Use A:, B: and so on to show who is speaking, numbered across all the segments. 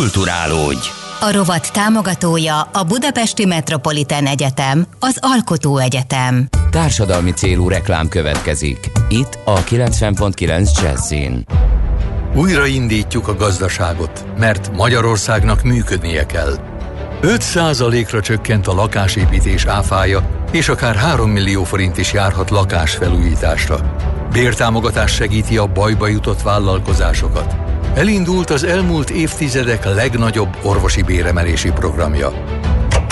A: Kulturálódj!
B: A rovat támogatója a Budapesti Metropolitán Egyetem, az Alkotó Egyetem.
A: Társadalmi célú reklám következik. Itt a 90.9 Jazzin.
C: Újraindítjuk a gazdaságot, mert Magyarországnak működnie kell. 5%-ra csökkent a lakásépítés áfája, és akár 3 millió forint is járhat lakásfelújításra. Bértámogatás segíti a bajba jutott vállalkozásokat. Elindult az elmúlt évtizedek legnagyobb orvosi béremelési programja.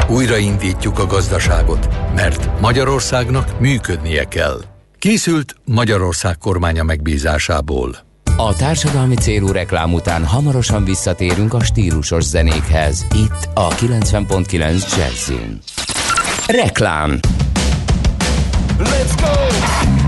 C: Újraindítjuk a gazdaságot, mert Magyarországnak működnie kell. Készült Magyarország kormánya megbízásából.
A: A társadalmi célú reklám után hamarosan visszatérünk a stílusos zenékhez. Itt a 90.9 Jazzin. Reklám
D: Let's go!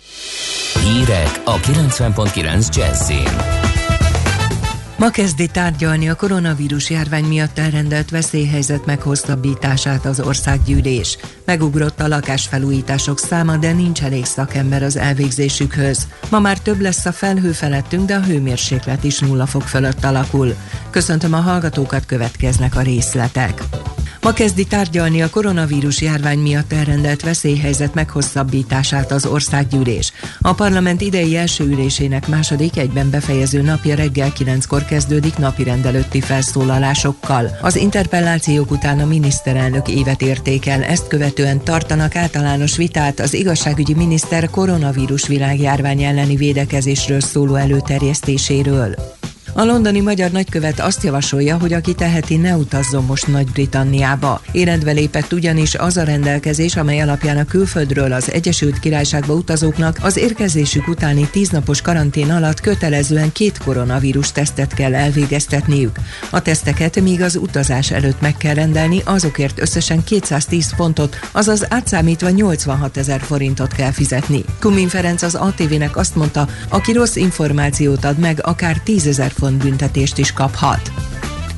A: Hírek a 90.9 Jazzin.
E: Ma kezdi tárgyalni a koronavírus járvány miatt elrendelt veszélyhelyzet meghosszabbítását az országgyűlés. Megugrott a lakásfelújítások száma, de nincs elég szakember az elvégzésükhöz. Ma már több lesz a felhő felettünk, de a hőmérséklet is nulla fok fölött alakul. Köszöntöm a hallgatókat, következnek a részletek. Ma kezdi tárgyalni a koronavírus járvány miatt elrendelt veszélyhelyzet meghosszabbítását az országgyűlés. A parlament idei első ülésének második egyben befejező napja reggel 9-kor kezdődik napi rendelőtti felszólalásokkal. Az interpellációk után a miniszterelnök évet értékel, ezt követően tartanak általános vitát az igazságügyi miniszter koronavírus világjárvány elleni védekezésről szóló előterjesztéséről. A londoni magyar nagykövet azt javasolja, hogy aki teheti, ne utazzon most Nagy-Britanniába. Életbe lépett ugyanis az a rendelkezés, amely alapján a külföldről az Egyesült Királyságba utazóknak az érkezésük utáni tíznapos karantén alatt kötelezően két koronavírus tesztet kell elvégeztetniük. A teszteket még az utazás előtt meg kell rendelni, azokért összesen 210 fontot, azaz átszámítva 86 ezer forintot kell fizetni. Kumin Ferenc az ATV-nek azt mondta, aki rossz információt ad meg, akár 10 ezer büntetést is kaphat.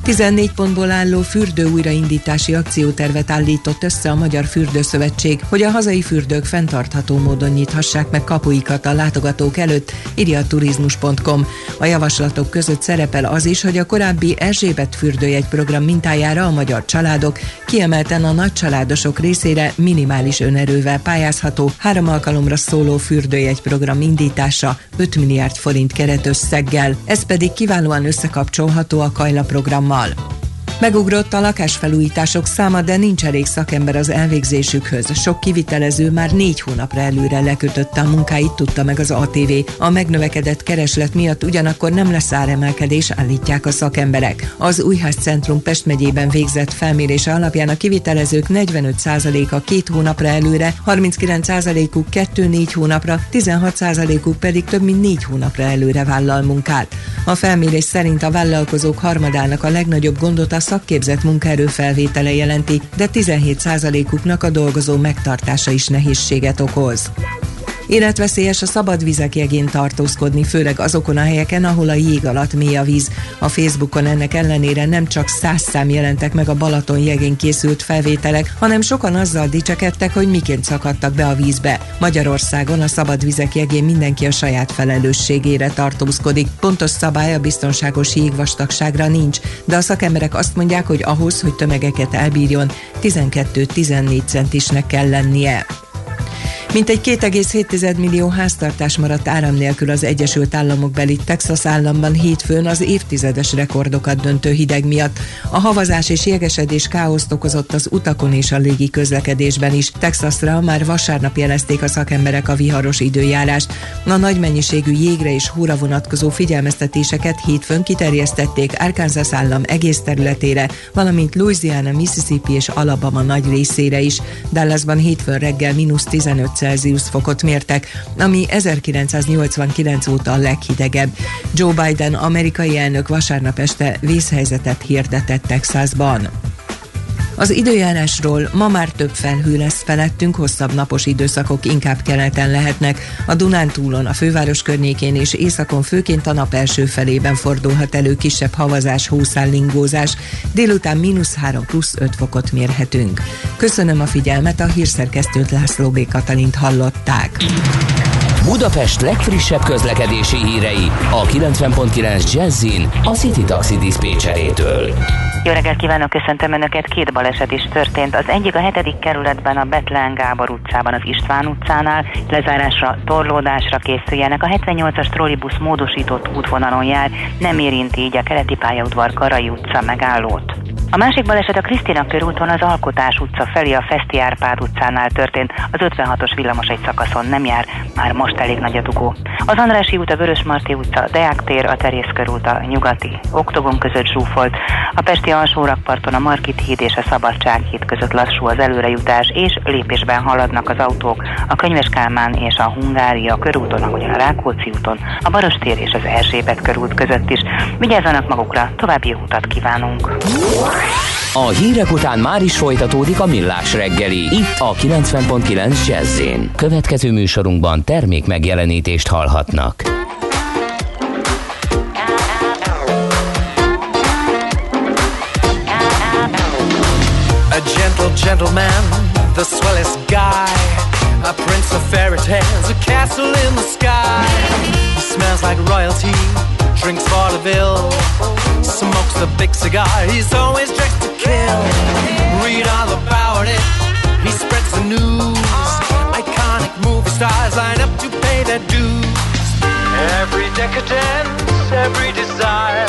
E: 14 pontból álló fürdő újraindítási akciótervet állított össze a Magyar Fürdőszövetség, hogy a hazai fürdők fenntartható módon nyithassák meg kapuikat a látogatók előtt, írja a turizmus.com. A javaslatok között szerepel az is, hogy a korábbi Erzsébet fürdőjegy program mintájára a magyar családok, kiemelten a nagycsaládosok részére minimális önerővel pályázható három alkalomra szóló fürdőjegy program indítása 5 milliárd forint keretösszeggel. Ez pedig kiválóan összekapcsolható a Kajla programmal programmal. Megugrott a lakásfelújítások száma, de nincs elég szakember az elvégzésükhöz. Sok kivitelező már négy hónapra előre lekötötte a munkáit, tudta meg az ATV. A megnövekedett kereslet miatt ugyanakkor nem lesz áremelkedés, állítják a szakemberek. Az Újház Pest megyében végzett felmérése alapján a kivitelezők 45%-a két hónapra előre, 39%-uk 2-4 hónapra, 16%-uk pedig több mint 4 hónapra előre vállal munkát. A felmérés szerint a vállalkozók harmadának a legnagyobb gondot a szakképzett munkaerő felvétele jelenti, de 17%-uknak a dolgozó megtartása is nehézséget okoz. Életveszélyes a szabad vizek jegén tartózkodni, főleg azokon a helyeken, ahol a jég alatt mély a víz. A Facebookon ennek ellenére nem csak száz szám jelentek meg a Balaton jegén készült felvételek, hanem sokan azzal dicsekedtek, hogy miként szakadtak be a vízbe. Magyarországon a szabad vizek jegén mindenki a saját felelősségére tartózkodik. Pontos szabály a biztonságos jégvastagságra nincs, de a szakemberek azt mondják, hogy ahhoz, hogy tömegeket elbírjon, 12-14 centisnek kell lennie. Mintegy 2,7 millió háztartás maradt áram nélkül az Egyesült Államok beli Texas államban hétfőn az évtizedes rekordokat döntő hideg miatt. A havazás és jégesedés káoszt okozott az utakon és a légi közlekedésben is. Texasra már vasárnap jelezték a szakemberek a viharos időjárást. A nagy mennyiségű jégre és hóra vonatkozó figyelmeztetéseket hétfőn kiterjesztették Arkansas állam egész területére, valamint Louisiana, Mississippi és Alabama nagy részére is. Dallasban hétfőn reggel mínusz 15 Celsius fokot mértek, ami 1989 óta a leghidegebb. Joe Biden amerikai elnök vasárnap este vészhelyzetet hirdetett Texasban. Az időjárásról ma már több felhő lesz felettünk, hosszabb napos időszakok inkább keleten lehetnek. A Dunántúlon, a főváros környékén és északon főként a nap első felében fordulhat elő kisebb havazás, hószállingózás. Délután mínusz 3 plusz 5 fokot mérhetünk. Köszönöm a figyelmet, a hírszerkesztőt László B. Katalint hallották.
A: Budapest legfrissebb közlekedési hírei a 90.9 Jazzin a City Taxi Dispécsejétől.
F: Jó reggelt kívánok, köszöntöm Önöket. Két baleset is történt. Az egyik a hetedik kerületben, a Betlen Gábor utcában, az István utcánál. Lezárásra, torlódásra készüljenek. A 78-as trollibusz módosított útvonalon jár, nem érinti így a keleti pályaudvar Karai utca megállót. A másik baleset a Krisztina körúton az Alkotás utca felé a Feszti Árpád utcánál történt. Az 56-os villamos egy szakaszon nem jár, már most elég nagy a dugó. Az Andrási út, a Vörösmarty utca, Deák tér, a Terész körút, a Nyugati, Oktogon között zsúfolt. A Pesti alsórakparton a Markit híd és a Szabadság híd között lassú az előrejutás, és lépésben haladnak az autók a Könyves Kálmán és a Hungária körúton, ahogyan a Rákóczi úton, a Barostér és az Erzsébet körút között is. Vigyázzanak magukra, további jó utat kívánunk!
A: A hírek után már is folytatódik a millás reggeli. Itt a 90.9 jazz Következő műsorunkban termék megjelenítést hallhatnak.
G: A gentle gentleman, the swellest guy A prince of fairy tales, a castle in the sky He smells like royalty, drinks vaudeville Smokes a big cigar, he's always dressed to kill. Read all about it, he spreads the news. Iconic movie stars line up to pay their dues. Every decadence, every desire,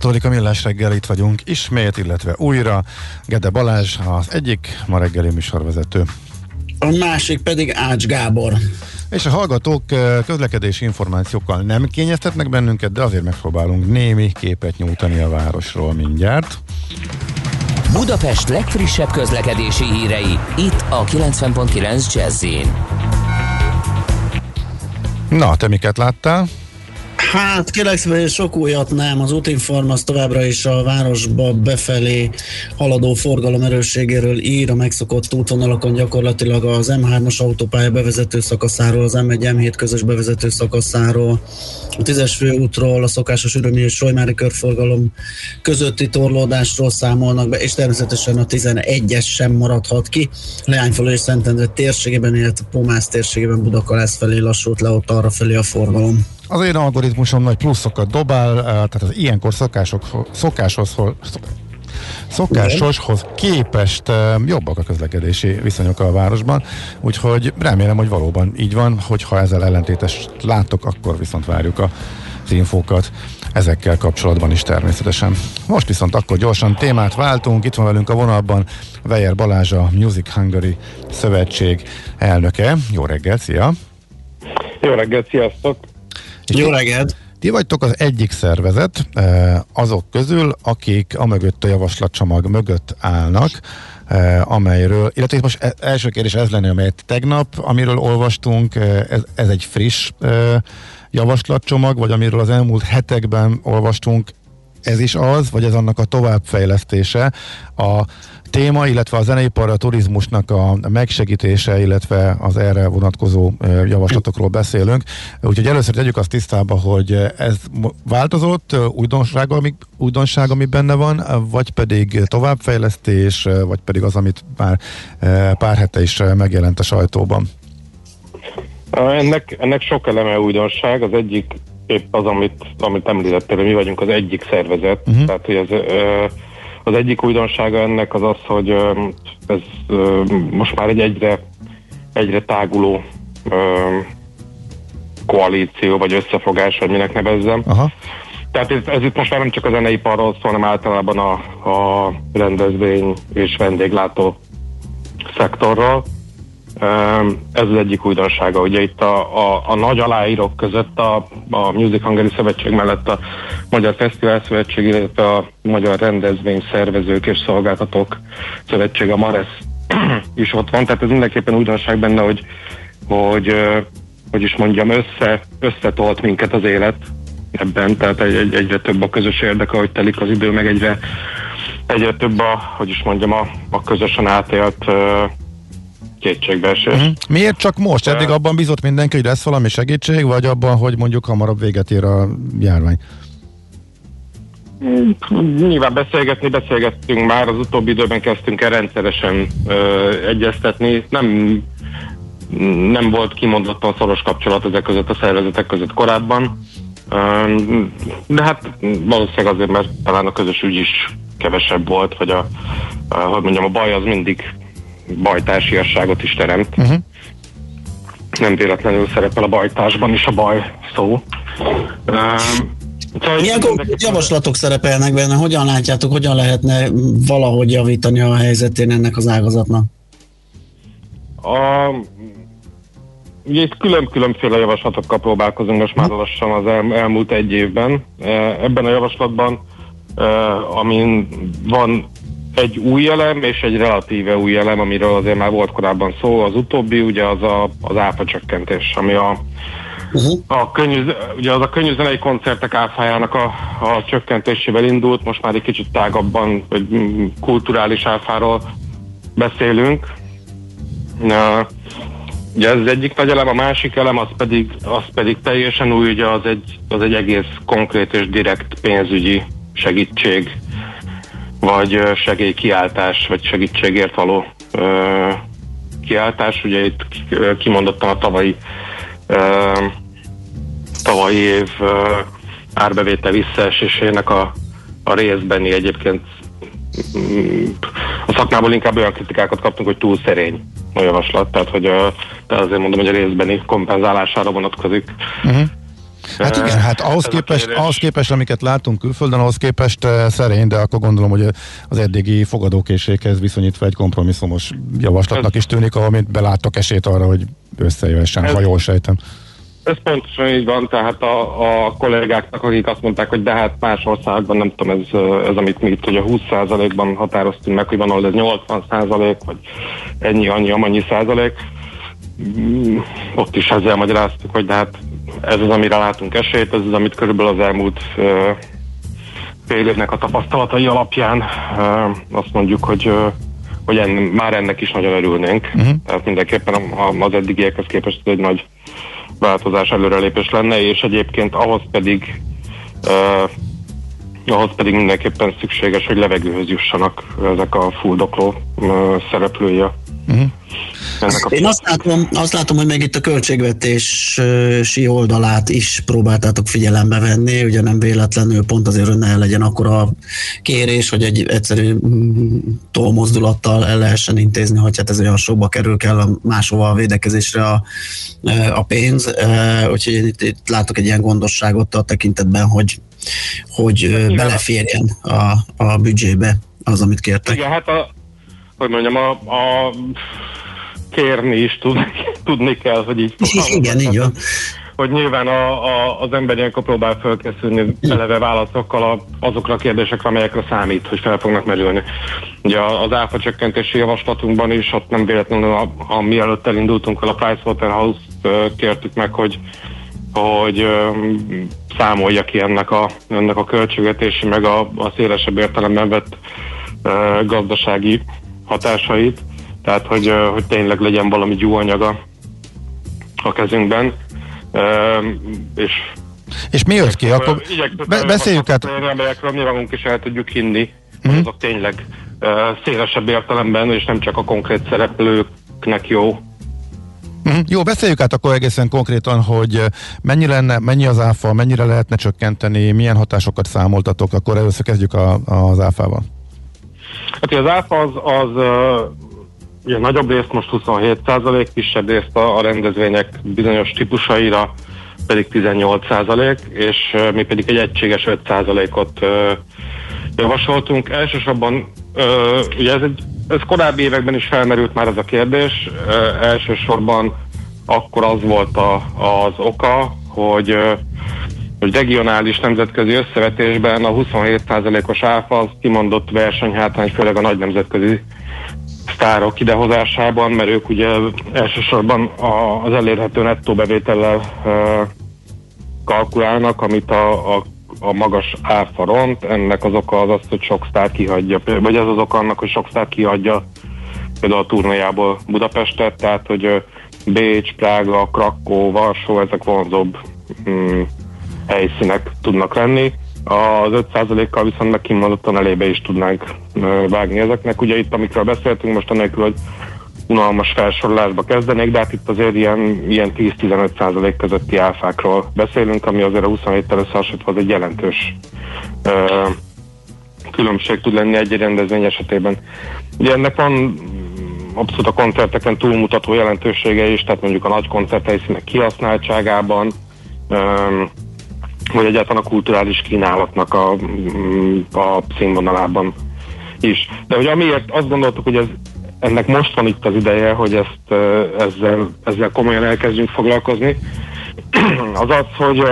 H: Folytatódik a millás reggel, itt vagyunk ismét, illetve újra. Gede Balázs az egyik, ma reggeli műsorvezető.
I: A másik pedig Ács Gábor.
H: És a hallgatók közlekedési információkkal nem kényeztetnek bennünket, de azért megpróbálunk némi képet nyújtani a városról mindjárt.
A: Budapest legfrissebb közlekedési hírei, itt a 90.9 jazz
H: Na, te miket láttál?
I: Hát kérlek szépen, sok újat nem. Az útinform az továbbra is a városba befelé haladó forgalom erősségéről ír a megszokott útvonalakon gyakorlatilag az M3-as autópálya bevezető szakaszáról, az M1 M7 közös bevezető szakaszáról, a 10-es főútról, a szokásos ürömi és Sojmári körforgalom közötti torlódásról számolnak be, és természetesen a 11-es sem maradhat ki. Leányfalu és Szentendre térségében, illetve Pomász térségében Budakalász felé lassult le ott arra felé a forgalom.
H: Az én algoritmusom nagy pluszokat dobál, eh, tehát az ilyenkor szokások, szokáshoz, szokásoshoz képest eh, jobbak a közlekedési viszonyok a városban, úgyhogy remélem, hogy valóban így van, hogyha ezzel ellentétes látok, akkor viszont várjuk a az infókat ezekkel kapcsolatban is természetesen. Most viszont akkor gyorsan témát váltunk, itt van velünk a vonalban Vejer Balázs, a Music Hungary Szövetség elnöke. Jó reggelt, szia!
J: Jó reggelt, sziasztok!
I: Jó reggelt!
H: Ti vagytok az egyik szervezet eh, azok közül, akik a mögött a javaslatcsomag mögött állnak, eh, amelyről, illetve most e- első kérdés ez lenne, amelyet tegnap, amiről olvastunk, eh, ez, ez egy friss javaslatcsomag, vagy amiről az elmúlt hetekben olvastunk, ez is az, vagy ez annak a továbbfejlesztése. A téma, illetve a zeneipar, a turizmusnak a megsegítése, illetve az erre vonatkozó javaslatokról beszélünk. Úgyhogy először tegyük azt tisztába, hogy ez változott, újdonság, ami, újdonság, ami benne van, vagy pedig továbbfejlesztés, vagy pedig az, amit már pár hete is megjelent a sajtóban.
J: Ennek, ennek sok eleme újdonság. Az egyik épp az, amit, amit említettél, mi vagyunk az egyik szervezet, uh-huh. tehát hogy ez az egyik újdonsága ennek az az, hogy ez most már egy egyre, egyre táguló koalíció, vagy összefogás, vagy minek nevezzem. Aha. Tehát ez, ez itt most már nem csak a zeneiparról szól, hanem általában a, a rendezvény és vendéglátó szektorról. Ez az egyik újdonsága. Ugye itt a, a, a nagy aláírók között a, a Music Hungary Szövetség mellett a Magyar Fesztivál Szövetség, illetve a Magyar Rendezvény Szervezők és Szolgáltatók Szövetség, a MARES is ott van. Tehát ez mindenképpen újdonság benne, hogy, hogy hogy is mondjam, össze, összetolt minket az élet ebben, tehát egy, egy, egyre több a közös érdeke, hogy telik az idő, meg egyre, egyre több a, hogy is mondjam, a, a közösen átélt uh, kétségbeesés. Uh-huh.
H: Miért csak most? Eddig uh, abban bizott mindenki, hogy lesz valami segítség, vagy abban, hogy mondjuk hamarabb véget ér a járvány?
J: Nyilván beszélgetni, beszélgettünk már, az utóbbi időben kezdtünk el rendszeresen ö, egyeztetni. Nem, nem volt kimondottan szoros kapcsolat ezek között a szervezetek között korábban, ö, de hát valószínűleg azért, mert talán a közös ügy is kevesebb volt, vagy a, a hogy mondjam, a baj az mindig bajtársiasságot is teremt. Uh-huh. Nem véletlenül szerepel a bajtársban is a baj szó.
I: Szóval Milyen konkrét javaslatok szerepelnek benne? Hogyan látjátok, hogyan lehetne valahogy javítani a helyzetén ennek az ágazatnak?
J: A, ugye itt külön-különféle javaslatokkal próbálkozunk most már lassan az el, elmúlt egy évben. Ebben a javaslatban, amin van egy új elem és egy relatíve új elem, amiről azért már volt korábban szó. Az utóbbi ugye az a, az áfa csökkentés, ami a, uh-huh. a könnyű, ugye az a könnyű zenei koncertek áfájának a, a csökkentésével indult, most már egy kicsit tágabban, vagy kulturális áfáról beszélünk. Na, ugye ez az egyik nagy elem, a másik elem az pedig, az pedig teljesen új, ugye az egy, az egy egész konkrét és direkt pénzügyi segítség vagy segélykiáltás, vagy segítségért való ö, kiáltás, ugye itt kimondottan a tavalyi ö, tavalyi év ö, árbevétel visszaesésének a, a részbeni egyébként mm, a szakmából inkább olyan kritikákat kaptunk, hogy túl szerény a javaslat, tehát hogy de azért mondom, hogy a részbeni kompenzálására vonatkozik.
H: Uh-huh. Hát igen, hát ahhoz képest, ahhoz képest, amiket látunk külföldön, ahhoz képest uh, szerény, de akkor gondolom, hogy az eddigi fogadókészséghez viszonyítva egy kompromisszumos javaslatnak is tűnik, amit beláttak esélyt arra, hogy összejöhessen, ha jól sejtem.
J: Ez pontosan így van, tehát a, a kollégáknak, akik azt mondták, hogy de hát más országban, nem tudom, ez, ez amit mi itt, hogy a 20%-ban határoztunk meg, hogy van ahol ez 80% vagy ennyi, annyi, amannyi százalék. Mm, ott is ezzel magyaráztuk, hogy de hát ez az, amire látunk esélyt, ez az, amit körülbelül az elmúlt fél évnek a tapasztalatai alapján azt mondjuk, hogy hogy en, már ennek is nagyon örülnénk. Uh-huh. Tehát mindenképpen az eddigiekhez képest egy nagy változás előrelépés lenne, és egyébként ahhoz pedig uh, ahhoz pedig mindenképpen szükséges, hogy levegőhöz jussanak ezek a fuldokló uh, szereplői uh-huh.
I: Én azt látom, azt látom, hogy meg itt a költségvetési oldalát is próbáltátok figyelembe venni, ugye nem véletlenül pont azért, hogy ne legyen akkor a kérés, hogy egy egyszerű mm, tolmozdulattal el lehessen intézni, hogy hát ez olyan sokba kerül kell máshova a védekezésre a, a pénz. Úgyhogy én itt, itt látok egy ilyen gondosságot a tekintetben, hogy, hogy beleférjen a, a büdzsébe az, amit kértek.
J: Igen, hát a, hogy mondjam, a, a kérni is tud, tudni kell, hogy így
I: Igen, így van.
J: Hogy nyilván a, a, az ember ilyenkor próbál felkészülni eleve válaszokkal a, azokra a kérdésekre, amelyekre számít, hogy fel fognak merülni. Ugye az áfa csökkentési javaslatunkban is, ott nem véletlenül, a, a mielőtt elindultunk el a Pricewaterhouse kértük meg, hogy hogy um, számolja ki ennek a, ennek a költségvetési, meg a, a szélesebb értelemben vett uh, gazdasági hatásait tehát hogy, hogy tényleg legyen valami gyúanyaga a kezünkben, és
H: és mi jött ki? Akkor be, beszéljük át.
J: Amelyekről mi magunk is el tudjuk hinni, mm. azok tényleg szélesebb értelemben, és nem csak a konkrét szereplőknek jó.
H: Mm, jó, beszéljük át akkor egészen konkrétan, hogy mennyi lenne, mennyi az áfa, mennyire lehetne csökkenteni, milyen hatásokat számoltatok, akkor először kezdjük a, az áfával.
J: Hát az áfa az, az Ugye nagyobb részt most 27 százalék, kisebb részt a, a rendezvények bizonyos típusaira pedig 18 százalék, és mi pedig egy egységes 5 százalékot javasoltunk. Elsősorban, ugye ez, egy, ez korábbi években is felmerült már ez a kérdés, elsősorban akkor az volt a, az oka, hogy hogy regionális nemzetközi összevetésben a 27%-os áfa az kimondott versenyhátrány, főleg a nagy nemzetközi sztárok idehozásában, mert ők ugye elsősorban az elérhető nettó bevétellel kalkulálnak, amit a, a, a magas áfa ront. Ennek az oka az az, hogy sok sztár kihagyja, vagy ez az oka annak, hogy sok sztár kihagyja például a turnéjából Budapestet, tehát hogy Bécs, Prága, Krakó, Varsó, ezek vonzóbb mm, helyszínek tudnak lenni. Az 5%-kal viszont meg kimondottan elébe is tudnánk vágni ezeknek. Ugye itt, amikről beszéltünk, most anélkül, hogy unalmas felsorolásba kezdenék, de hát itt azért ilyen, ilyen 10-15% közötti áfákról beszélünk, ami azért a 27-tel összehasonlítva az egy jelentős ö, különbség tud lenni egy rendezvény esetében. Ugye ennek van abszolút a koncerteken túlmutató jelentősége is, tehát mondjuk a nagy koncerthelyszínek kihasználtságában, ö, vagy egyáltalán a kulturális kínálatnak a, a színvonalában is. De hogy amiért azt gondoltuk, hogy ez, ennek most van itt az ideje, hogy ezt ezzel, ezzel komolyan elkezdjünk foglalkozni, az az, hogy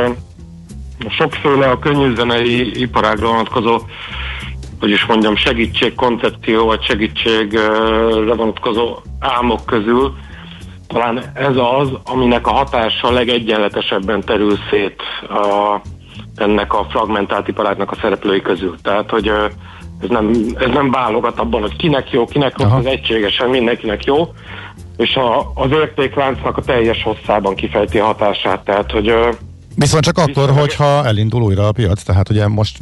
J: sokféle a könnyűzenei iparágra vonatkozó hogy is mondjam, segítség koncepció, vagy segítségre vonatkozó álmok közül talán ez az, aminek a hatása legegyenletesebben terül szét a, ennek a fragmentált iparágnak a szereplői közül. Tehát, hogy ez nem, ez nem válogat abban, hogy kinek jó, kinek rossz, az egységesen mindenkinek jó, és a, az értékláncnak a teljes hosszában kifejti a hatását. Tehát, hogy
H: Viszont csak akkor, hogyha elindul újra a piac, tehát ugye most...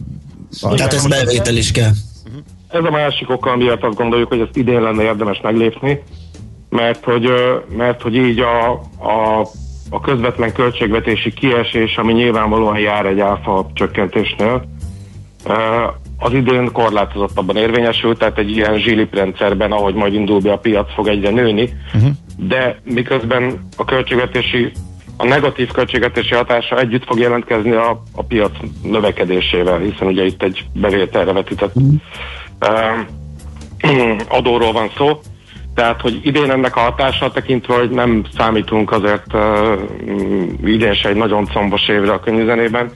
I: Tehát ez bevétel is kell.
J: ez a másik oka, miatt azt gondoljuk, hogy ezt idén lenne érdemes meglépni, mert hogy, mert hogy így a, a, a közvetlen költségvetési kiesés, ami nyilvánvalóan jár egy áfa csökkentésnél, az idén korlátozottabban érvényesül, tehát egy ilyen zsilip rendszerben, ahogy majd indul be a piac, fog egyre nőni, uh-huh. de miközben a költségvetési a negatív költségvetési hatása együtt fog jelentkezni a, a piac növekedésével, hiszen ugye itt egy bevételre vetített uh, adóról van szó. Tehát, hogy idén ennek a hatása tekintve, hogy nem számítunk azért uh, idén se egy nagyon combos évre a könyvzenében,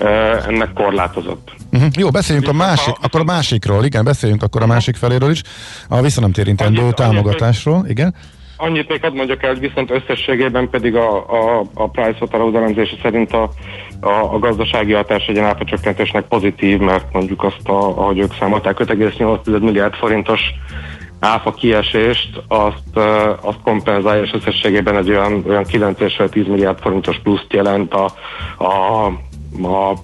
J: uh, ennek korlátozott.
H: Uh-huh. Jó, beszéljünk a másik, akkor a másikról, igen, beszéljünk akkor a másik feléről is, a visszanemtérintendő támogatásról, igen.
J: Annyit még hadd mondjak el, viszont összességében pedig a, a, a Price Waterhouse elemzése szerint a, a, a gazdasági hatás egy áfa csökkentésnek pozitív, mert mondjuk azt, a, ahogy ők számolták, 5,8 milliárd forintos áfa kiesést, azt, azt kompenzálja, és összességében egy olyan, olyan 9,10 milliárd forintos pluszt jelent a, a, a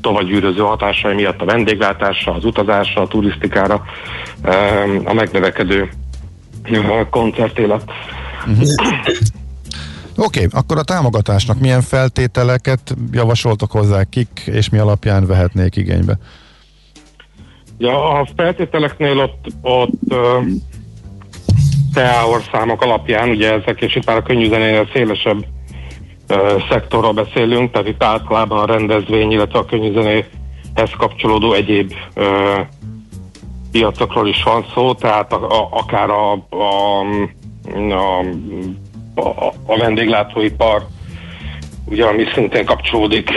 J: tovagyűröző hatásai miatt a vendéglátásra, az utazásra, a turisztikára, a megnövekedő koncertélet.
H: Uh-huh. Oké, okay, akkor a támogatásnak milyen feltételeket javasoltak hozzá, kik és mi alapján vehetnék igénybe?
J: Ja, a feltételeknél ott, ott uh, teáorszámok alapján, ugye ezek, és itt már a könnyűzenénél szélesebb uh, szektorról beszélünk, tehát itt általában a rendezvény, illetve a könnyűzenéhez kapcsolódó egyéb uh, piacokról is van szó, tehát a, a, akár a, a, a, a, a vendéglátóipar, ugye ami szintén kapcsolódik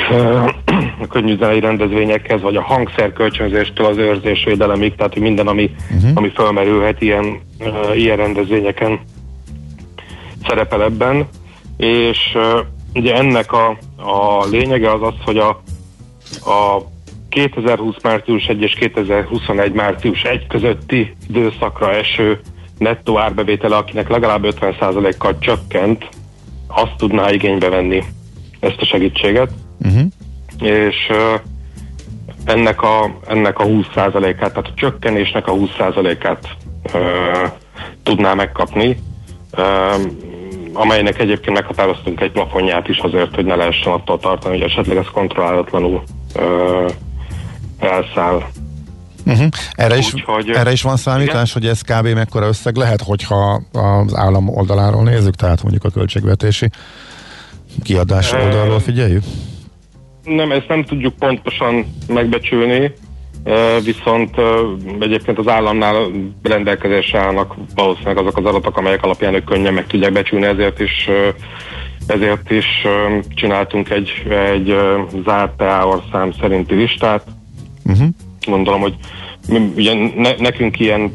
J: a könnyűzenei rendezvényekhez, vagy a hangszer kölcsönzéstől az őrzésvédelemig, tehát hogy minden, ami, uh-huh. ami fölmerülhet ilyen, ilyen rendezvényeken szerepel ebben, és ugye ennek a, a lényege az az, hogy a, a 2020 március 1 és 2021 március 1 közötti időszakra eső nettó árbevétele, akinek legalább 50%-kal csökkent, azt tudná igénybe venni ezt a segítséget. Uh-huh. És ennek a, ennek a 20%-át, tehát a csökkenésnek a 20%-át uh, tudná megkapni, uh, amelynek egyébként meghatároztunk egy plafonját is azért, hogy ne lehessen attól tartani, hogy esetleg ez kontrollálatlanul uh, elszáll.
H: Uh-huh. Erre, is, Úgyhogy, erre is van számítás, igen? hogy ez kb. mekkora összeg lehet, hogyha az állam oldaláról nézzük, tehát mondjuk a költségvetési kiadás oldalról figyeljük?
J: Nem, ezt nem tudjuk pontosan megbecsülni, viszont egyébként az államnál rendelkezésre állnak valószínűleg azok az adatok, amelyek alapján ők könnyen meg tudják becsülni, ezért is ezért is csináltunk egy, egy zárt TA orszám szerinti listát, Uh-huh. Gondolom, hogy ugye ne, nekünk ilyen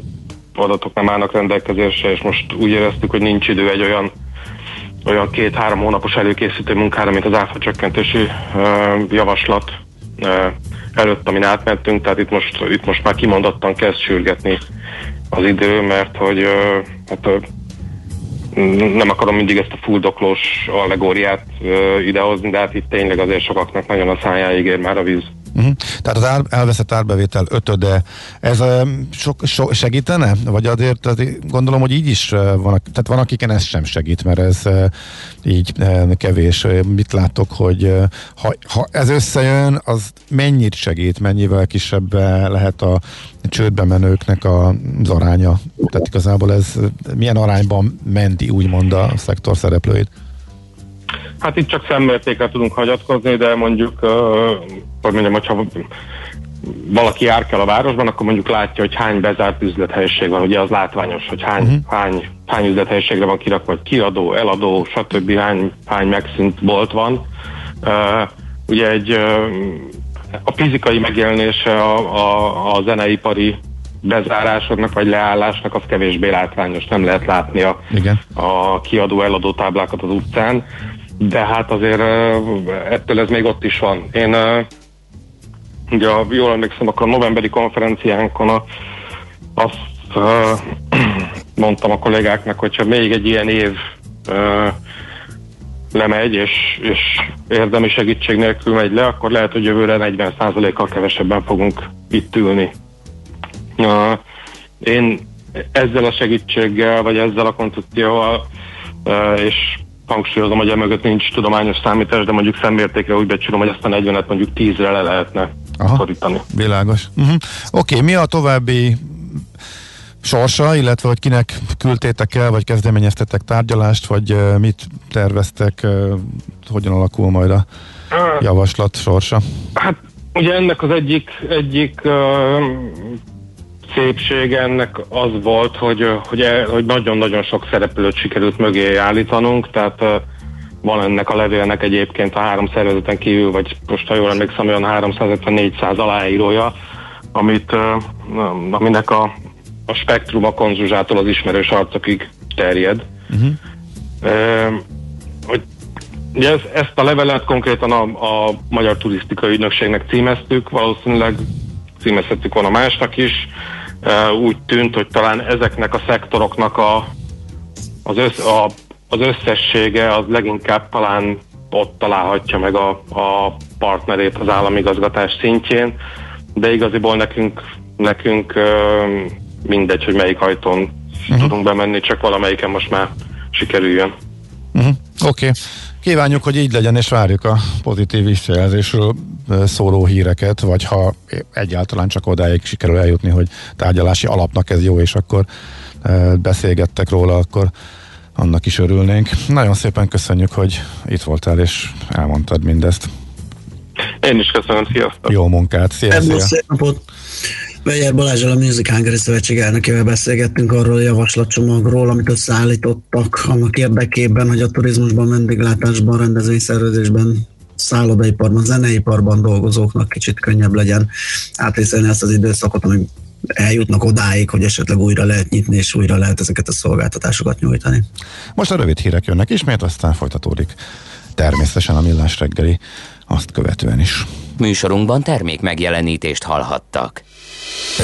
J: adatok nem állnak rendelkezésre, és most úgy éreztük, hogy nincs idő egy olyan olyan két-három hónapos előkészítő munkára, mint az áfa csökkentési javaslat előtt, amin átmentünk, tehát itt most, itt most már kimondottan kezd sürgetni az idő, mert hogy hát, nem akarom mindig ezt a fuldoklós allegóriát idehozni, de hát itt tényleg azért sokaknak nagyon a szájáig ér már a víz.
H: Uh-huh. Tehát az ár, elveszett árbevétel ötöde, ez sok, so, segítene? Vagy azért tehát gondolom, hogy így is van, tehát van, akiken ez sem segít, mert ez így kevés. Mit látok, hogy ha, ha ez összejön, az mennyit segít, mennyivel kisebb lehet a csődbe menőknek az aránya? Tehát igazából ez milyen arányban menti úgymond a szektor szereplőit?
J: Hát itt csak szemmértékre tudunk hagyatkozni, de mondjuk, uh, hogy mondjam, hogyha valaki jár kell a városban, akkor mondjuk látja, hogy hány bezárt üzlethelyiség van. Ugye az látványos, hogy hány, uh-huh. hány, hány üzlethelyiségre van kirakva, vagy kiadó, eladó, stb. hány, hány megszűnt bolt van. Uh, ugye egy uh, a fizikai megjelenése a, a, a zeneipari bezárásoknak vagy leállásnak az kevésbé látványos, nem lehet látni a, Igen. a kiadó eladó táblákat az utcán de hát azért ettől ez még ott is van. Én ugye jól emlékszem, akkor a novemberi konferenciánkon a, azt mondtam a kollégáknak, hogyha még egy ilyen év lemegy, és, és érdemi segítség nélkül megy le, akkor lehet, hogy jövőre 40%-kal kevesebben fogunk itt ülni. Uh, én ezzel a segítséggel, vagy ezzel a koncepcióval, és hangsúlyozom, hogy emögött nincs tudományos számítás, de mondjuk szemértékre úgy becsülöm, hogy ezt a 40-et mondjuk 10-re le lehetne Aha, szorítani.
H: Világos. Uh-huh. Oké, okay, mi a további sorsa, illetve hogy kinek küldtétek el, vagy kezdeményeztetek tárgyalást, vagy mit terveztek, hogyan alakul majd a javaslat sorsa?
J: Hát ugye ennek az egyik, egyik szépsége ennek az volt, hogy, hogy, e, hogy nagyon-nagyon sok szereplőt sikerült mögé állítanunk, tehát van ennek a levélnek egyébként a három szervezeten kívül, vagy most ha jól emlékszem, olyan 350-400 aláírója, amit, aminek a, a spektrum a konzuzsától az ismerős arcokig terjed. Uh-huh. Uh, hogy Ugye ez, ezt a levelet konkrétan a, a Magyar Turisztikai Ügynökségnek címeztük, valószínűleg címezhettük volna másnak is. Úgy tűnt, hogy talán ezeknek a szektoroknak a, az, össz, a, az összessége az leginkább talán ott találhatja meg a, a partnerét az államigazgatás szintjén, de igaziból nekünk, nekünk mindegy, hogy melyik ajtón uh-huh. tudunk bemenni, csak valamelyiken most már sikerüljön.
H: Uh-huh. Oké. Okay. Kívánjuk, hogy így legyen, és várjuk a pozitív visszajelzésről szóló híreket, vagy ha egyáltalán csak odáig sikerül eljutni, hogy tárgyalási alapnak ez jó, és akkor beszélgettek róla, akkor annak is örülnénk. Nagyon szépen köszönjük, hogy itt voltál, és elmondtad mindezt.
J: Én is köszönöm, sziasztok!
H: Jó munkát, szia, szia.
I: Vejer Balázsal a Music Hungary Szövetség elnökével beszélgettünk arról a javaslatcsomagról, amit összeállítottak annak érdekében, hogy a turizmusban, vendéglátásban, rendezvényszervezésben szállodaiparban, zeneiparban dolgozóknak kicsit könnyebb legyen átvészelni ezt az időszakot, amíg eljutnak odáig, hogy esetleg újra lehet nyitni, és újra lehet ezeket a szolgáltatásokat nyújtani.
H: Most a rövid hírek jönnek ismét, aztán folytatódik természetesen a millás reggeli azt követően is.
A: Műsorunkban termék megjelenítést hallhattak.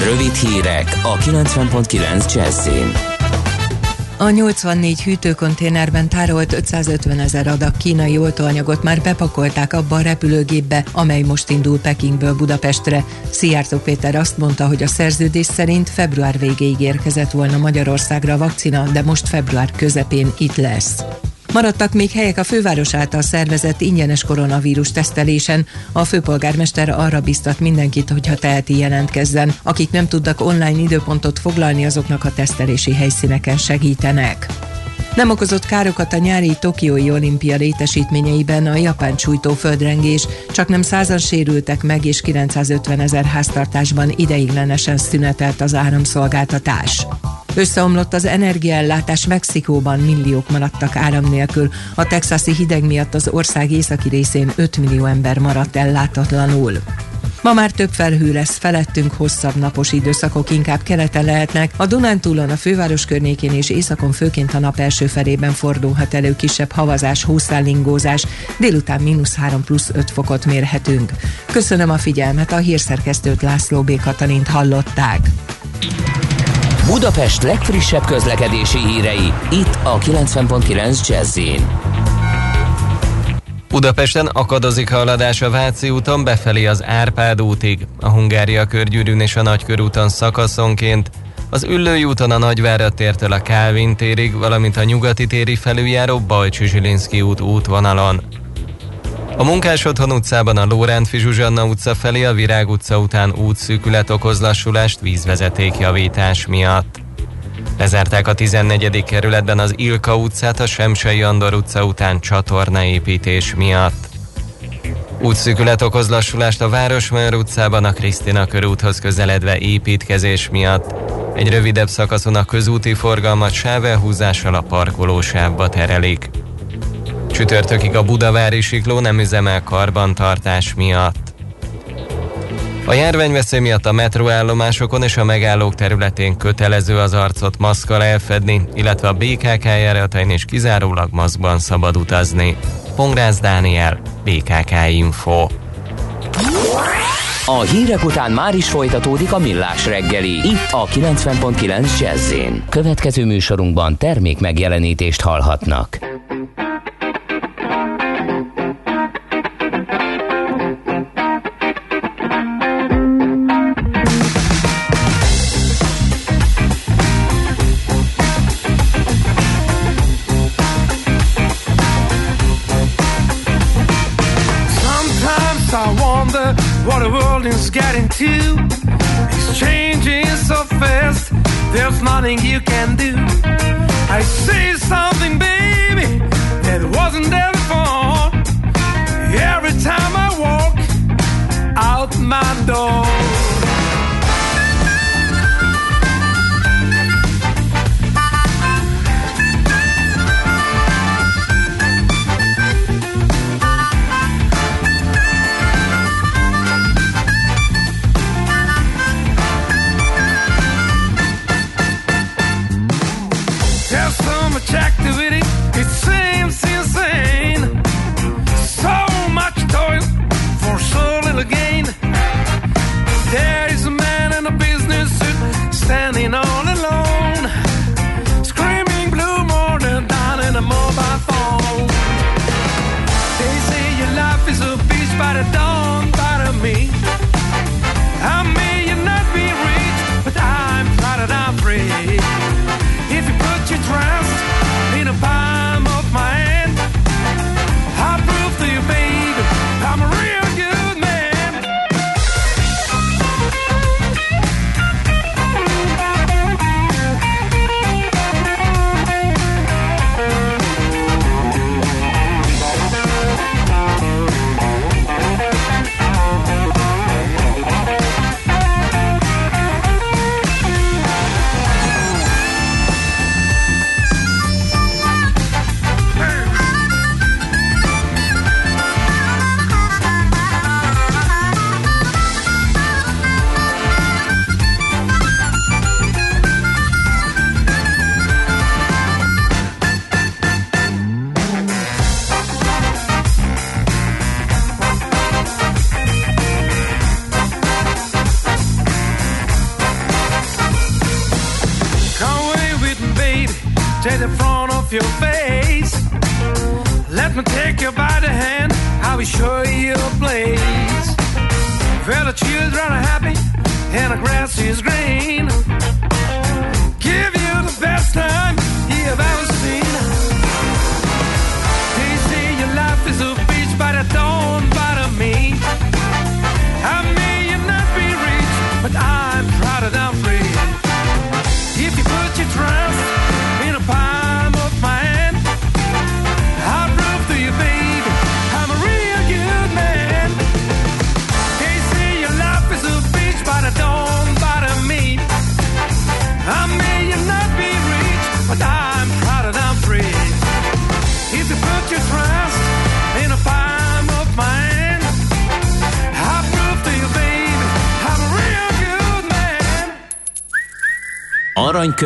A: Rövid hírek a 90.9 Jazzin.
E: A 84 hűtőkonténerben tárolt 550 ezer adag kínai oltóanyagot már bepakolták abba a repülőgépbe, amely most indul Pekingből Budapestre. Szijjártó Péter azt mondta, hogy a szerződés szerint február végéig érkezett volna Magyarországra a vakcina, de most február közepén itt lesz. Maradtak még helyek a főváros által szervezett ingyenes koronavírus tesztelésen. A főpolgármester arra biztat mindenkit, hogyha teheti jelentkezzen. Akik nem tudnak online időpontot foglalni, azoknak a tesztelési helyszíneken segítenek. Nem okozott károkat a nyári Tokiói olimpia létesítményeiben a japán csújtó földrengés, csak nem százan sérültek meg, és 950 ezer háztartásban ideiglenesen szünetelt az áramszolgáltatás. Összeomlott az energiaellátás Mexikóban, milliók maradtak áram nélkül. A texasi hideg miatt az ország északi részén 5 millió ember maradt ellátatlanul. Ma már több felhő lesz, felettünk hosszabb napos időszakok inkább keleten lehetnek. A Dunántúlon, a főváros környékén és északon főként a nap első felében fordulhat elő kisebb havazás, hószállingózás. Délután mínusz 3 plusz 5 fokot mérhetünk. Köszönöm a figyelmet, a hírszerkesztőt László B. Katalint hallották.
A: Budapest legfrissebb közlekedési hírei, itt a 90.9 jazz
K: Budapesten akadozik haladás a Váci úton befelé az Árpád útig, a Hungária körgyűrűn és a Nagykörúton szakaszonként, az Üllői úton a Nagyvárad tértől a Kálvin térig, valamint a Nyugati téri felüljáró Bajcsi Zsilinszki út útvonalon. A Munkás Otthon utcában a Lóránt Fizsuzsanna utca felé a Virág utca után útszűkület okoz lassulást vízvezetékjavítás miatt. Lezárták a 14. kerületben az Ilka utcát a Semsei Andor utca után csatornaépítés miatt. Útszűkület okoz lassulást a Városmajor utcában a Krisztina körúthoz közeledve építkezés miatt. Egy rövidebb szakaszon a közúti forgalmat sávelhúzással a parkolósávba terelik. Csütörtökig a Budavári sikló nem üzemel karbantartás miatt. A járványveszély miatt a metróállomásokon és a megállók területén kötelező az arcot maszkal elfedni, illetve a BKK járatain is kizárólag maszkban szabad utazni. Pongrász Dániel, BKK Info.
A: A hírek után már is folytatódik a millás reggeli, itt a 90.9 jazz Következő műsorunkban termék megjelenítést hallhatnak.
L: think you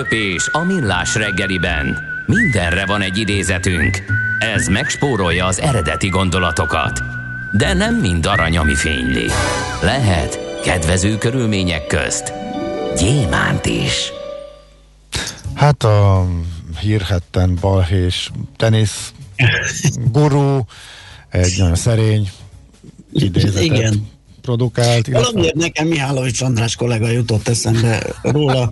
A: Aranyköpés a millás reggeliben. Mindenre van egy idézetünk. Ez megspórolja az eredeti gondolatokat. De nem mind arany, ami fényli. Lehet kedvező körülmények közt gyémánt is.
H: Hát a hírhetten balhés tenisz gurú, egy nagyon szerény idézetet
I: Igen.
H: produkált.
I: Valamiért nekem Mihálovics András kollega jutott eszembe róla,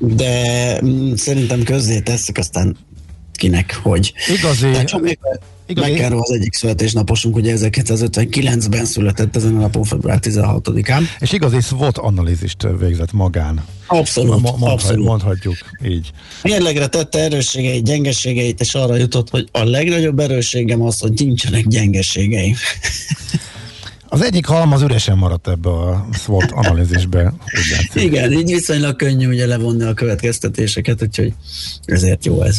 I: de mm, szerintem közzé tesszük, aztán kinek, hogy.
H: Igazi,
I: Tehát
H: igazi-
I: McEnroe az egyik születésnaposunk, ugye 1959-ben született ezen a napon, február 16-án.
H: És igazi SWOT analízist végzett magán.
I: Abszolút,
H: Ma- mondha-
I: abszolút.
H: Mondhatjuk így.
I: Mérlegre tette erősségeit, gyengeségeit, és arra jutott, hogy a legnagyobb erősségem az, hogy nincsenek gyengeségeim.
H: Az egyik halmaz üresen maradt ebbe a SWOT analízisbe.
I: Igen, így viszonylag könnyű ugye levonni a következtetéseket, úgyhogy ezért jó ez.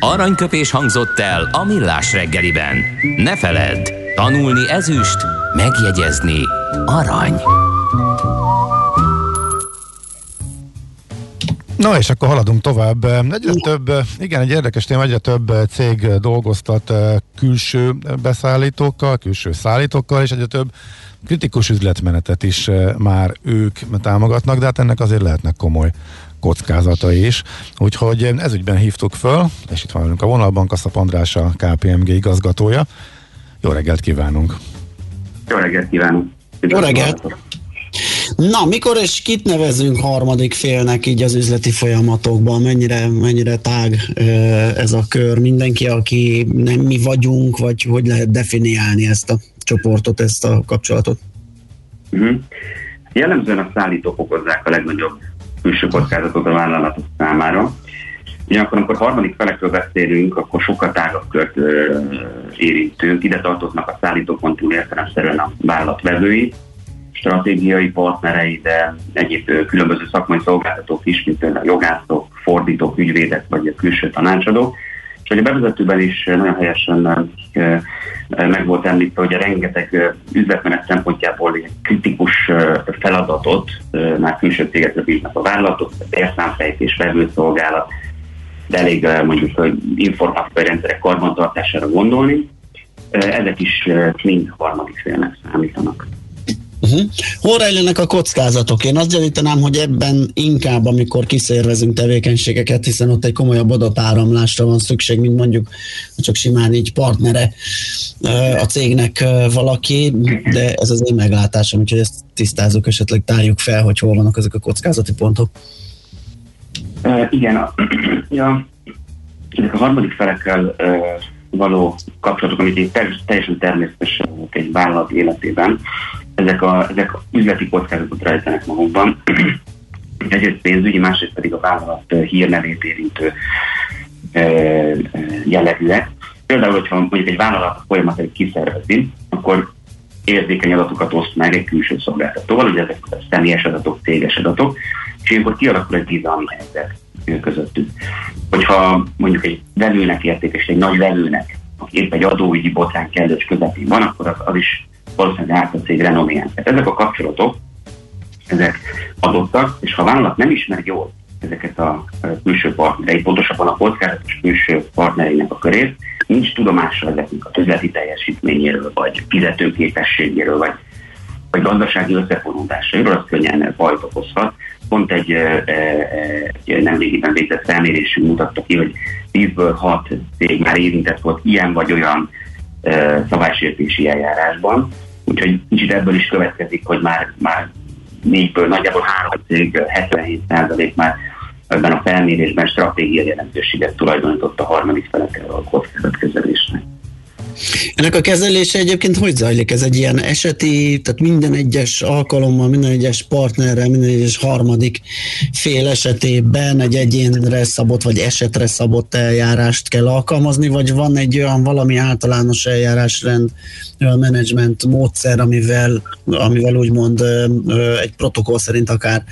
A: Aranyköpés hangzott el a millás reggeliben. Ne feledd, tanulni ezüst, megjegyezni arany.
H: No és akkor haladunk tovább. Egyre több, igen, egy érdekes téma, egyre több cég dolgoztat eh, külső beszállítókkal, külső szállítókkal, és egyre több kritikus üzletmenetet is eh, már ők támogatnak, de hát ennek azért lehetnek komoly kockázatai is. Úgyhogy ezügyben hívtuk föl, és itt van velünk a vonalban Kaszap András, a KPMG igazgatója. Jó reggelt kívánunk!
M: Jó reggelt kívánok!
I: Jó reggelt! Na, mikor és kit nevezünk harmadik félnek így az üzleti folyamatokban? Mennyire, mennyire tág ez a kör? Mindenki, aki nem mi vagyunk, vagy hogy lehet definiálni ezt a csoportot, ezt a kapcsolatot?
M: Uh-huh. Jellemzően a szállítók okozzák a legnagyobb külső kockázatot a vállalatok számára. Ugyanakkor, amikor harmadik felekről beszélünk, akkor sokkal tágabb kört érintünk. Ide tartoznak a szállítókon túl értelemszerűen a vállalat vevői, stratégiai partnerei, de egyéb különböző szakmai szolgáltatók is, mint például jogászok, fordítók, ügyvédek vagy külső tanácsadók. És hogy a bevezetőben is nagyon helyesen meg volt említve, hogy a rengeteg üzletmenet szempontjából kritikus feladatot már külső cégekre bíznak a vállalatok, bérszámfejtés, vevőszolgálat, de elég mondjuk informatikai rendszerek karbantartására gondolni. Ezek is mind harmadik félnek számítanak.
I: Uh-huh. Hol rejlenek a kockázatok? Én azt gyanítanám, hogy ebben inkább, amikor kiszervezünk tevékenységeket, hiszen ott egy komolyabb adatáramlásra van szükség, mint mondjuk csak simán így partnere a cégnek valaki, de ez az én meglátásom, úgyhogy ezt tisztázunk, esetleg tárjuk fel, hogy hol vannak ezek a kockázati pontok.
M: Igen, a, ja, ezek a harmadik felekkel való kapcsolatok, amit így teljesen természetes egy vállalat életében, ezek a, ezek a üzleti kockázatot rejtenek magukban. Egyrészt pénzügyi, másrészt pedig a vállalat hírnevét érintő jellegűek. Például, hogyha mondjuk egy vállalat folyamatot kiszervezi, akkor érzékeny adatokat oszt meg egy külső szolgáltatóval, ugye ezek a személyes adatok, céges adatok, és ilyenkor kialakul egy bizalmi helyzet közöttük. Hogyha mondjuk egy velőnek értékes, egy nagy velőnek, aki épp egy adóügyi botrány kellős közepén van, akkor az, az is valószínűleg árt a cég renoméján. Tehát ezek a kapcsolatok, ezek adottak, és ha a vállalat nem ismer jól ezeket a külső partnereit, pontosabban a kockázatos külső partnereinek a körét, nincs tudomása ezeknek a üzleti teljesítményéről, vagy fizetőképességéről, vagy, vagy gazdasági összefonódásairól, az könnyen bajt okozhat. Pont egy, egy nemrégiben végzett felmérésünk mutatta ki, hogy 10-ből 6 cég már érintett volt ilyen vagy olyan szabálysértési eljárásban, Úgyhogy kicsit ebből is következik, hogy már, már négyből nagyjából három cég 77% már ebben a felmérésben stratégiai jelentőséget tulajdonított a harmadik felekkel a kockázatkezelésnek.
I: Ennek a kezelése egyébként hogy zajlik? Ez egy ilyen eseti, tehát minden egyes alkalommal, minden egyes partnerrel, minden egyes harmadik fél esetében egy egyénre szabott, vagy esetre szabott eljárást kell alkalmazni, vagy van egy olyan valami általános eljárásrend, olyan menedzsment módszer, amivel, amivel úgymond egy protokoll szerint akár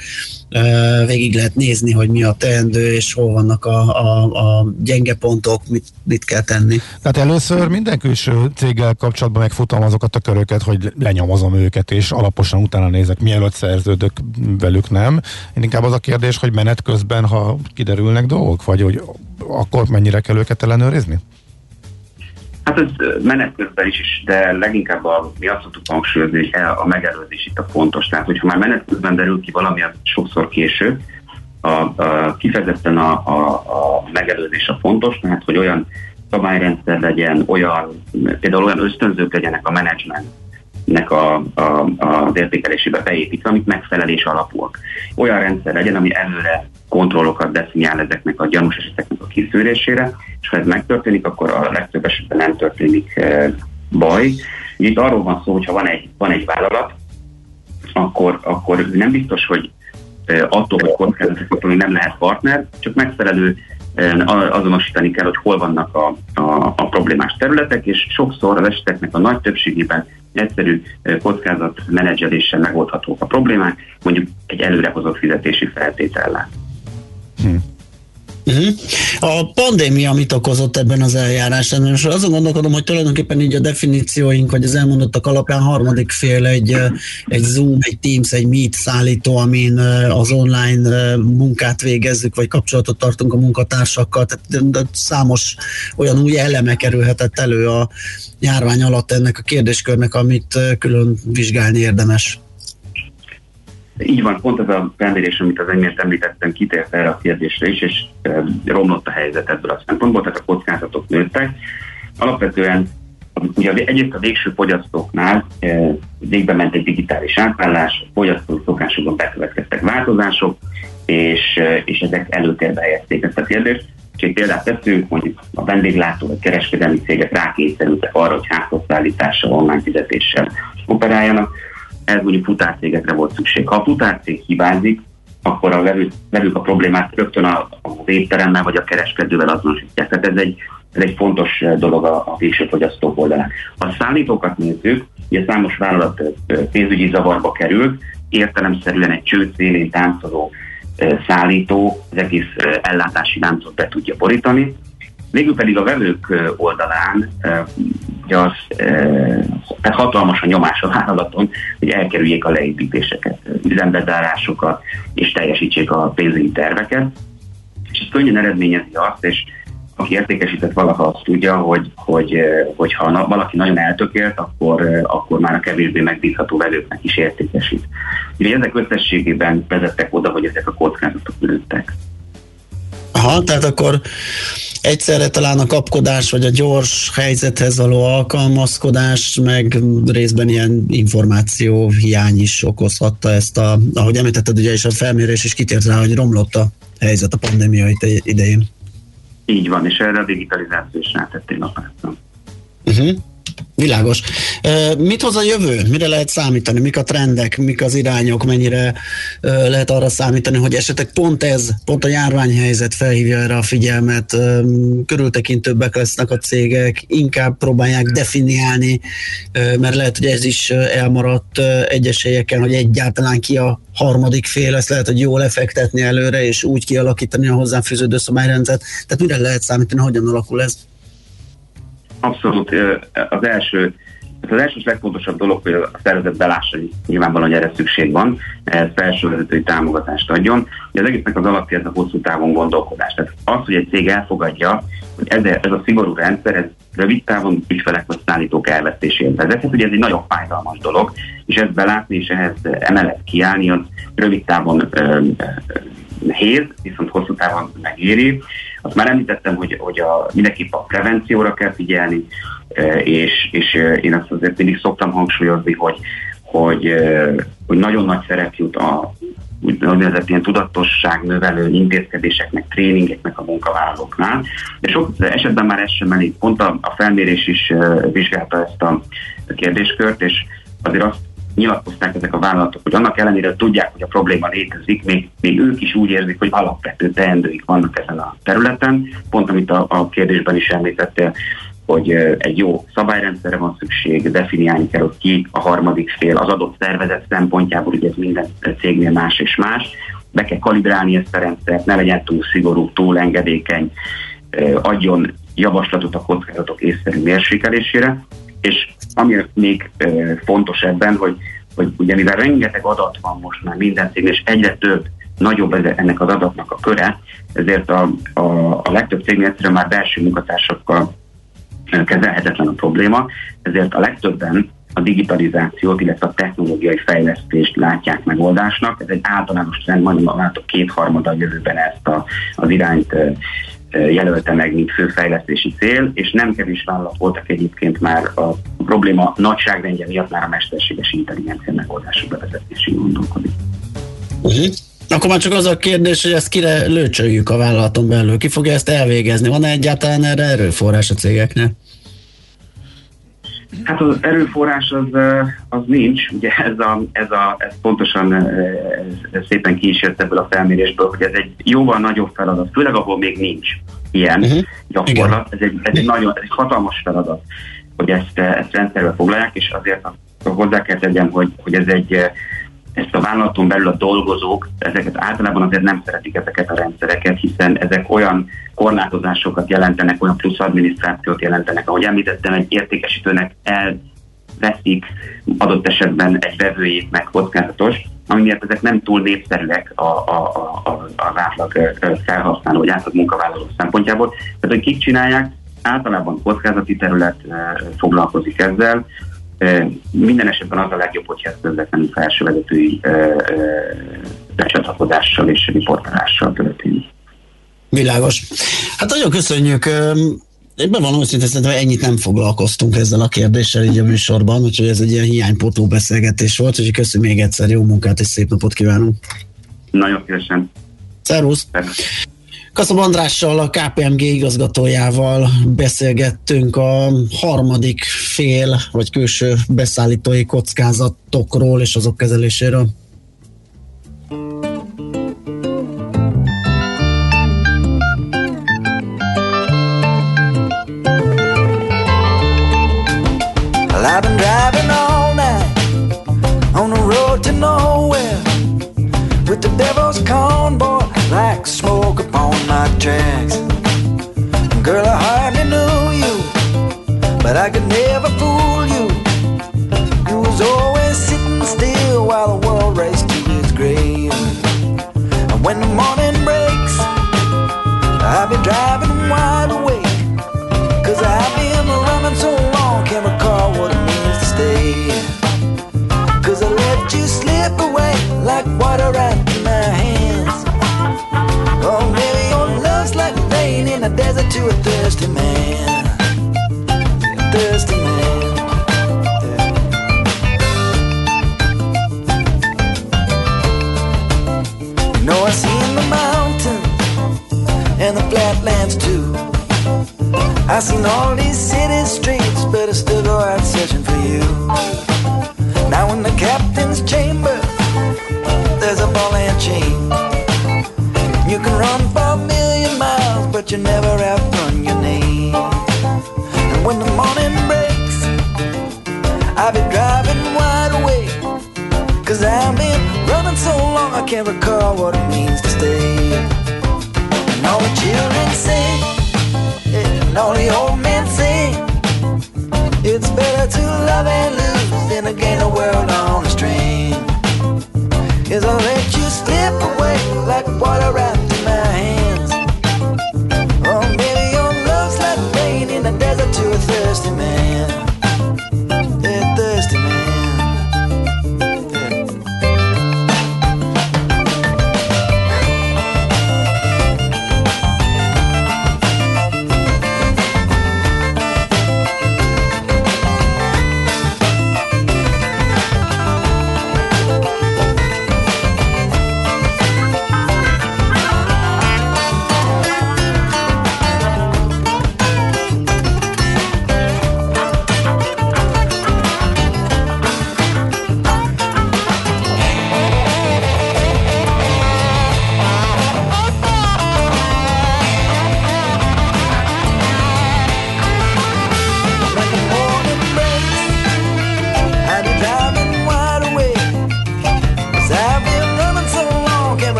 I: végig lehet nézni, hogy mi a teendő, és hol vannak a, a, a gyenge pontok, mit, mit kell tenni.
H: Tehát először minden külső céggel kapcsolatban megfutom azokat a köröket, hogy lenyomozom őket, és alaposan utána nézek, mielőtt szerződök velük, nem. Én inkább az a kérdés, hogy menet közben, ha kiderülnek dolgok, vagy hogy akkor mennyire kell őket ellenőrizni?
M: Hát ez menet közben is, de leginkább a, mi azt szoktuk hangsúlyozni, hogy a megelőzés itt a fontos. Tehát, hogyha már menet közben derül ki valami, az sokszor késő, a, a, kifejezetten a, a, a megelőzés a fontos, tehát hogy olyan szabályrendszer legyen, olyan, például olyan ösztönzők legyenek a menedzsmentnek a, a, az értékelésébe beépítve, amik megfelelés alapúak. Olyan rendszer legyen, ami előre kontrollokat definiál ezeknek a gyanús eseteknek a kiszűrésére, és ha ez megtörténik, akkor a legtöbb esetben nem történik e, baj. Itt arról van szó, hogy ha van egy, van egy vállalat, akkor, akkor nem biztos, hogy e, attól, hogy kockázatot nem lehet partner, csak megfelelő azonosítani kell, hogy hol vannak a, a, a problémás területek, és sokszor az eseteknek a nagy többségében egyszerű kockázatmenedzseléssel megoldhatók a problémák, mondjuk egy előrehozott fizetési feltétellel.
I: Uh-huh. A pandémia mit okozott ebben az eljárásban? Most azon gondolkodom, hogy tulajdonképpen így a definícióink, vagy az elmondottak alapján harmadik fél egy, egy Zoom, egy Teams, egy Meet szállító, amin az online munkát végezzük, vagy kapcsolatot tartunk a munkatársakkal. Tehát számos olyan új eleme kerülhetett elő a járvány alatt ennek a kérdéskörnek, amit külön vizsgálni érdemes.
M: Így van, pont ez a felmérés, amit az enyémt említettem, kitért erre a kérdésre is, és romlott a helyzet ebből a szempontból, tehát a kockázatok nőttek. Alapvetően ugye egyrészt a végső fogyasztóknál végbe ment egy digitális átállás, fogyasztói szokásokban bekövetkeztek változások, és, és ezek előtérbe helyezték ezt a kérdést. És egy példát teszünk, mondjuk a vendéglátó vagy kereskedelmi cégek rákényszerültek arra, hogy házhozszállítással, online fizetéssel operáljanak. Ez mondjuk futárcégekre volt szükség. Ha a futárcég hibázik, akkor a vevők, vevők a problémát rögtön az étteremmel vagy a kereskedővel azonosítják. Tehát ez egy, ez egy fontos dolog a, a végső fogyasztók oldalán. A szállítókat nézzük, ugye számos vállalat pénzügyi zavarba került, értelemszerűen egy csőd szélén táncoló szállító az egész ellátási láncot be tudja borítani. Végül pedig a vevők oldalán ugye az, tehát hatalmas a nyomás a vállalaton, hogy elkerüljék a leépítéseket, üzembezárásokat, és teljesítsék a pénzügyi terveket. És ez könnyen eredményezi azt, és aki értékesített valaha azt tudja, hogy, hogy, hogy ha valaki nagyon eltökélt, akkor, akkor már a kevésbé megbízható vevőknek is értékesít. Ugye ezek összességében vezettek oda, hogy ezek a kockázatok nőttek.
I: Aha, tehát akkor egyszerre talán a kapkodás, vagy a gyors helyzethez való alkalmazkodás, meg részben ilyen információ hiány is okozhatta ezt a, ahogy említetted, ugye is a felmérés is kitért rá, hogy romlott a helyzet a pandémia idején.
M: Így van, és erre a digitalizáció is rátették a párton.
I: Uh-huh. Világos. Mit hoz a jövő? Mire lehet számítani? Mik a trendek? Mik az irányok? Mennyire lehet arra számítani, hogy esetleg pont ez, pont a járványhelyzet felhívja erre a figyelmet, körültekintőbbek lesznek a cégek, inkább próbálják definiálni, mert lehet, hogy ez is elmaradt egyes helyeken, hogy egyáltalán ki a harmadik fél, ezt lehet, hogy jól lefektetni előre, és úgy kialakítani a hozzáfűződő szabályrendszert. Tehát mire lehet számítani, hogyan alakul ez?
M: Abszolút az első az első legfontosabb dolog, hogy a szervezet belássa, hogy nyilvánvalóan, hogy erre szükség van, ez felsővezetői támogatást adjon. Ugye az egésznek az alapja ez a hosszú távon gondolkodás. Tehát az, hogy egy cég elfogadja, hogy ez, ez a szigorú rendszer, ez rövid távon ügyfelek vagy szállítók elvesztését vezethet. Ugye ez egy nagyon fájdalmas dolog, és ezt belátni és ehhez emellett kiállni, az rövid távon ö, nehéz, viszont hosszú távon megéri. Azt már említettem, hogy, hogy a, mindenképp a prevencióra kell figyelni, e, és, és e, én azt azért mindig szoktam hangsúlyozni, hogy, hogy, e, hogy nagyon nagy szerep jut a úgynevezett ilyen tudatosság növelő intézkedéseknek, tréningeknek a munkavállalóknál. De sok esetben már ez sem elég. Pont a, a felmérés is vizsgálta ezt a kérdéskört, és azért azt nyilatkozták ezek a vállalatok, hogy annak ellenére tudják, hogy a probléma létezik, még, még ők is úgy érzik, hogy alapvető teendőik vannak ezen a területen. Pont amit a, a kérdésben is említettél, hogy egy jó szabályrendszerre van szükség, definiálni kell, hogy ki a harmadik fél az adott szervezet szempontjából, ugye ez minden cégnél más és más. Be kell kalibrálni ezt a rendszert, ne legyen túl szigorú, túl engedékeny, adjon javaslatot a kockázatok észszerű mérsékelésére, és ami még fontos ebben, hogy, hogy ugye mivel rengeteg adat van most már minden cégnél, és egyre több, nagyobb ennek az adatnak a köre, ezért a, a, a legtöbb cégnél egyszerűen már belső munkatársakkal kezelhetetlen a probléma, ezért a legtöbben a digitalizációt, illetve a technológiai fejlesztést látják megoldásnak. Ez egy általános trend, majdnem látok kétharmada jövőben ezt a, az irányt jelölte meg, mint fő fejlesztési cél, és nem kevés vállalat voltak egyébként már a probléma nagyságrendje miatt már a mesterséges intelligencia megoldások bevezetésén gondolkodik.
I: Uh-huh. Akkor már csak az a kérdés, hogy ezt kire lőcsöljük a vállalaton belül. Ki fogja ezt elvégezni? Van-e egyáltalán erre erőforrás a cégeknek?
M: Hát az erőforrás az, az nincs, ugye ez, a, ez, a, ez pontosan ez szépen ki is jött ebből a felmérésből, hogy ez egy jóval nagyobb feladat, főleg ahol még nincs ilyen uh-huh. gyakorlat, ez egy, ez egy nagyon, ez egy hatalmas feladat, hogy ezt, ezt rendszerbe foglalják, és azért hozzá kell tegyem, hogy, hogy ez egy ezt a vállalaton belül a dolgozók, ezeket általában azért nem szeretik ezeket a rendszereket, hiszen ezek olyan korlátozásokat jelentenek, olyan plusz adminisztrációt jelentenek. Ahogy említettem, egy értékesítőnek elveszik adott esetben egy vevőjét meg kockázatos, ami miatt ezek nem túl népszerűek a, a, a, a, az átlag felhasználó vagy átlag munkavállaló szempontjából. Tehát, hogy kik csinálják, általában kockázati terület foglalkozik ezzel, minden esetben az a legjobb, hogyha ez közvetlenül felsővezetői becsatlakozással és riportálással történik.
I: Világos. Hát nagyon köszönjük. Én bevallom őszintén, szerintem ennyit nem foglalkoztunk ezzel a kérdéssel így a műsorban, úgyhogy ez egy ilyen hiánypótló beszélgetés volt, úgyhogy köszönöm még egyszer, jó munkát és szép napot kívánunk.
M: Nagyon szívesen.
I: Szervusz! Kaszab Andrással, a KPMG igazgatójával beszélgettünk a harmadik fél, vagy külső beszállítói kockázatokról és azok kezeléséről.
N: Tracks. Girl, I hardly knew you, but I could I've seen all these city streets, but I still go out searching for you. Now in the captain's chamber, there's a ball and chain. You can run for a million miles, but you never outrun your name. And when the morning breaks, I'll be driving wide awake. Cause I've been running so long, I can't recall what it means to stay. And all the children sing, and all the old men sing. It's better to love and lose than to gain the world on a string. Is I'll let you slip away like water right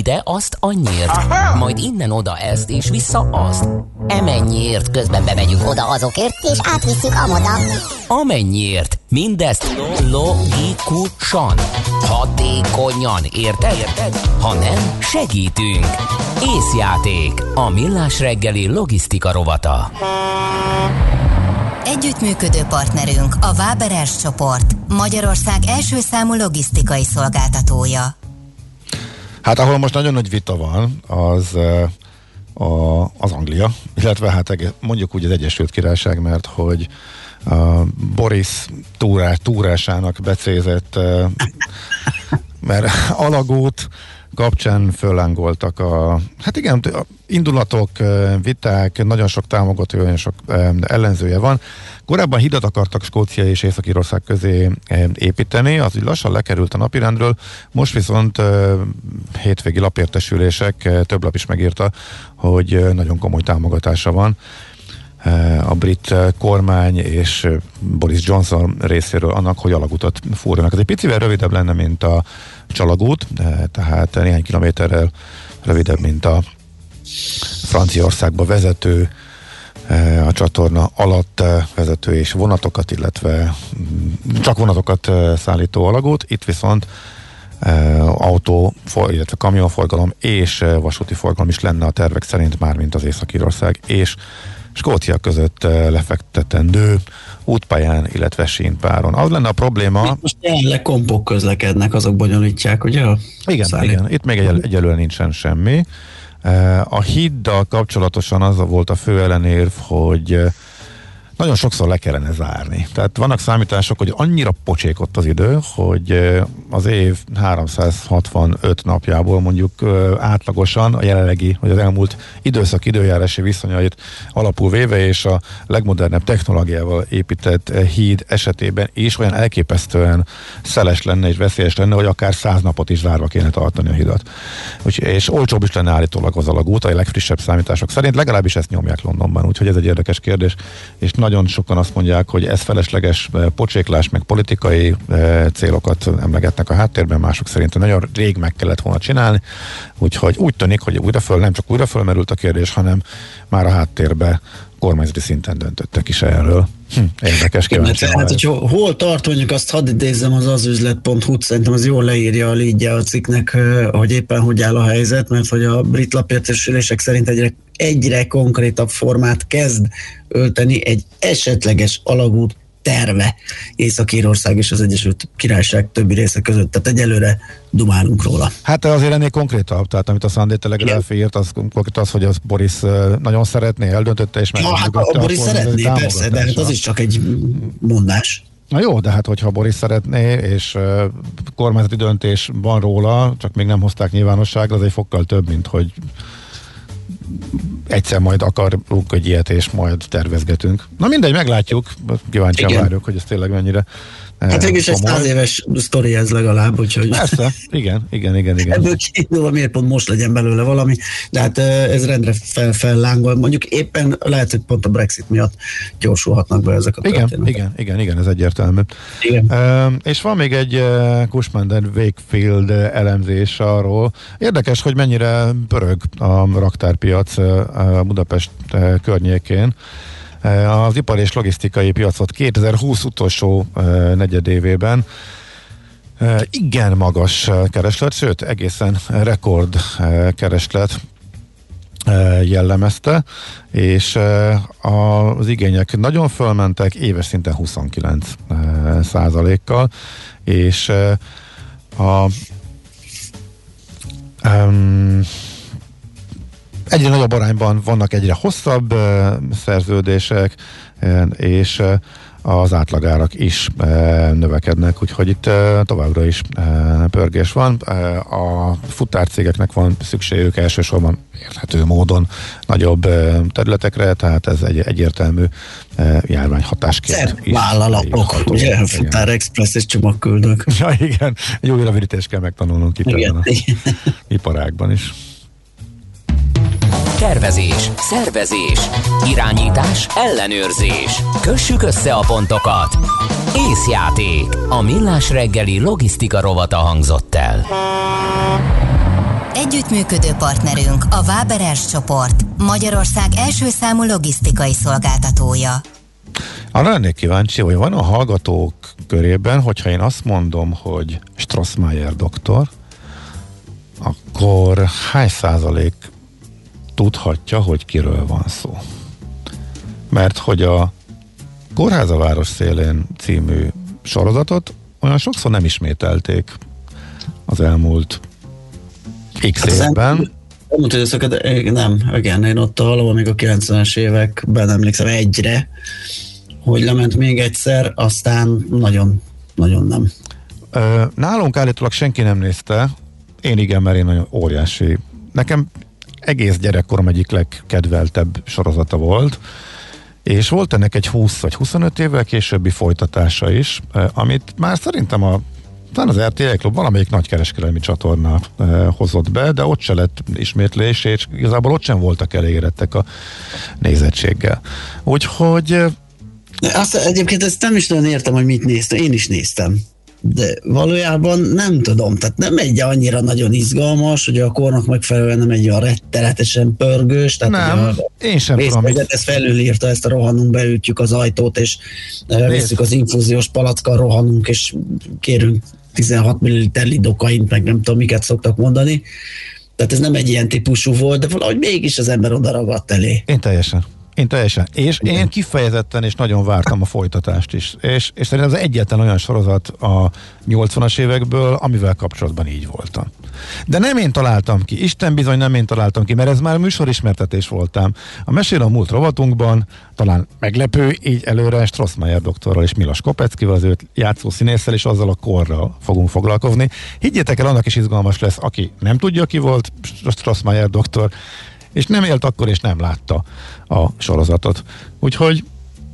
A: ide, azt annyiért, majd innen oda ezt, és vissza azt. Emennyiért, közben bemegyünk oda azokért, és átvisszük amoda. Amennyiért, mindezt logikusan, hatékonyan, érted? érted? Ha nem, segítünk. Észjáték, a millás reggeli logisztika rovata.
B: Együttműködő partnerünk a Váberes csoport, Magyarország első számú logisztikai szolgáltatója.
H: Hát ahol most nagyon nagy vita van, az eh, a, az Anglia, illetve hát mondjuk úgy az Egyesült Királyság, mert hogy a Boris túrá, túrásának becézett, eh, mert alagút kapcsán föllángoltak a, hát igen, a indulatok, viták, nagyon sok támogató, nagyon sok ellenzője van. Korábban hidat akartak Skócia és Észak-Írország közé építeni, az úgy lassan lekerült a napirendről, most viszont hétvégi lapértesülések, több lap is megírta, hogy nagyon komoly támogatása van a brit kormány és Boris Johnson részéről annak, hogy alagutat fúrjanak. Ez egy picivel rövidebb lenne, mint a csalagút, tehát néhány kilométerrel rövidebb, mint a Franciaországba vezető a csatorna alatt vezető és vonatokat, illetve mm, csak vonatokat szállító alagút. Itt viszont autó, illetve kamionforgalom és vasúti forgalom is lenne a tervek szerint már, mint az Észak-Írország és Skócia között lefektetendő útpályán, illetve sínpáron. Az lenne a probléma... Itt
I: most jelenleg kompok közlekednek, azok bonyolítják, ugye?
H: Igen, szállít. igen. Itt még egyel, egyelőre nincsen semmi. A híddal kapcsolatosan az volt a fő ellenérv, hogy nagyon sokszor le kellene zárni. Tehát vannak számítások, hogy annyira pocsék ott az idő, hogy az év 365 napjából mondjuk átlagosan a jelenlegi, vagy az elmúlt időszak időjárási viszonyait alapul véve, és a legmodernebb technológiával épített híd esetében is olyan elképesztően szeles lenne és veszélyes lenne, hogy akár száz napot is zárva kéne tartani a hidat. Úgy, és olcsóbb is lenne állítólag az alagút, a legfrissebb számítások szerint, legalábbis ezt nyomják Londonban, úgyhogy ez egy érdekes kérdés, és nagyon sokan azt mondják, hogy ez felesleges eh, pocséklás, meg politikai eh, célokat emlegetnek a háttérben, mások szerint nagyon rég meg kellett volna csinálni, úgyhogy úgy tűnik, hogy újra föl, nem csak újra fölmerült a kérdés, hanem már a háttérbe kormányzati szinten döntöttek is erről. Hm, érdekes
I: kérdés. Hát, hogy hol tart, mondjuk azt hadd idézzem az azüzlet.hu, szerintem az jól leírja a lídje a cikknek, hogy éppen hogy áll a helyzet, mert hogy a brit lapértesülések szerint egyre, egyre konkrétabb formát kezd ölteni egy esetleges alagút terve Észak-Írország és az Egyesült Királyság többi része között. Tehát egyelőre dumálunk róla.
H: Hát azért ennél konkrétabb, tehát amit a Sunday Telegraph írt, az konkrét az, hogy az Boris nagyon szeretné, eldöntötte és meg.
I: Ja, hát a Boris szeretné, persze, de hát az is csak egy mondás.
H: Na jó, de hát hogyha Boris szeretné, és uh, kormányzati döntés van róla, csak még nem hozták nyilvánosságra, az egy fokkal több, mint hogy egyszer majd akarunk egy ilyet, és majd tervezgetünk. Na mindegy, meglátjuk. Kíváncsian várjuk, hogy ez tényleg mennyire
I: Hát végül is egy száz éves sztori ez legalább, úgyhogy...
H: Persze, igen, igen, igen, igen.
I: Ebből kiindulva miért pont most legyen belőle valami, de hát ez rendre fel, fellángol. Mondjuk éppen lehet, hogy pont a Brexit miatt gyorsulhatnak be ezek a
H: Igen, történetek. igen, igen, igen, ez egyértelmű. Igen. Uh, és van még egy uh, Cushman Wakefield elemzés arról. Érdekes, hogy mennyire pörög a raktárpiac uh, Budapest uh, környékén. Eh, az ipar és logisztikai piacot 2020 utolsó eh, negyedévében. Eh, igen magas kereslet, sőt egészen rekord kereslet jellemezte, és az igények nagyon fölmentek, éves szinten 29 százalékkal, és a um, egyre nagyobb arányban vannak egyre hosszabb szerződések, és az átlagárak is növekednek, úgyhogy itt továbbra is pörgés van. A futárcégeknek van szükségük elsősorban érthető módon nagyobb területekre, tehát ez egy egyértelmű járványhatásként
I: is. Vállalatok, ugye? Futár Express és csomagküldők.
H: Ja, igen. Egy új rövidítést kell megtanulnunk itt igen. ebben a iparágban is.
A: Tervezés, szervezés, irányítás, ellenőrzés. Kössük össze a pontokat. Észjáték. A millás reggeli logisztika rovata hangzott el.
B: Együttműködő partnerünk a Váberes csoport, Magyarország első számú logisztikai szolgáltatója.
H: Arra lennék kíváncsi, hogy van a hallgatók körében, hogyha én azt mondom, hogy Strassmayer doktor, akkor hány százalék tudhatja, hogy kiről van szó. Mert hogy a Kórház a város szélén című sorozatot olyan sokszor nem ismételték az elmúlt x hát évben.
I: Elmúlt időszakat, nem, igen, én ott valahol még a 90-es években emlékszem egyre, hogy lement még egyszer, aztán nagyon, nagyon nem.
H: Nálunk állítólag senki nem nézte, Én igen, mert én nagyon óriási. Nekem egész gyerekkorom egyik legkedveltebb sorozata volt, és volt ennek egy 20 vagy 25 évvel későbbi folytatása is, amit már szerintem a talán az RTL Klub valamelyik nagykereskedelmi csatorna eh, hozott be, de ott se lett ismétlés, és igazából ott sem voltak elégedettek a nézettséggel. Úgyhogy
I: azt egyébként ezt nem is nagyon értem, hogy mit néztem. Én is néztem. De valójában nem tudom, tehát nem egy annyira nagyon izgalmas, hogy a kornak megfelelően nem egy olyan rettenetesen pörgős. Tehát
H: nem, én sem tudom.
I: Ez felülírta ezt a rohanunk, beütjük az ajtót, és veszük az infúziós palackkal, rohanunk, és kérünk 16 ml lidokaint, meg nem tudom, miket szoktak mondani. Tehát ez nem egy ilyen típusú volt, de valahogy mégis az ember oda ragadt elé.
H: Én teljesen. Én teljesen. És Igen. én kifejezetten és nagyon vártam a folytatást is. És, és szerintem az egyetlen olyan sorozat a 80-as évekből, amivel kapcsolatban így voltam. De nem én találtam ki, Isten bizony nem én találtam ki, mert ez már műsorismertetés voltam. A Mesél a múlt rovatunkban, talán meglepő, így előre Strossmayer doktorral és Milos Kopeckivel, az őt játszó színésszel, és azzal a korral fogunk foglalkozni. Higgyétek el, annak is izgalmas lesz, aki nem tudja, ki volt Strossmayer doktor, és nem élt akkor, és nem látta a sorozatot. Úgyhogy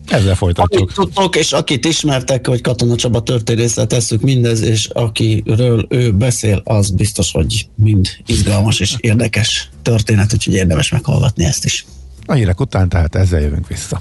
H: ezzel folytatjuk.
I: Akit tudtok, és akit ismertek, hogy Katona Csaba történészre tesszük mindez, és akiről ő beszél, az biztos, hogy mind izgalmas és érdekes történet, úgyhogy érdemes meghallgatni ezt is.
H: A hírek után tehát ezzel jövünk vissza.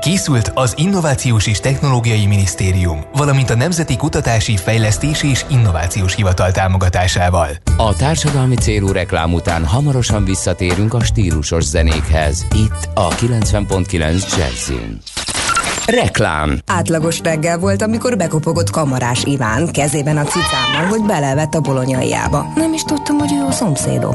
O: Készült az Innovációs és Technológiai Minisztérium, valamint a Nemzeti Kutatási, Fejlesztési és Innovációs Hivatal támogatásával.
A: A társadalmi célú reklám után hamarosan visszatérünk a stílusos zenékhez. Itt a 90.9 Jazzin. Reklám.
P: Átlagos reggel volt, amikor bekopogott kamarás Iván kezében a cicámmal, hogy belevett a bolonyaiába. Nem is tudtam, hogy ő a szomszédom.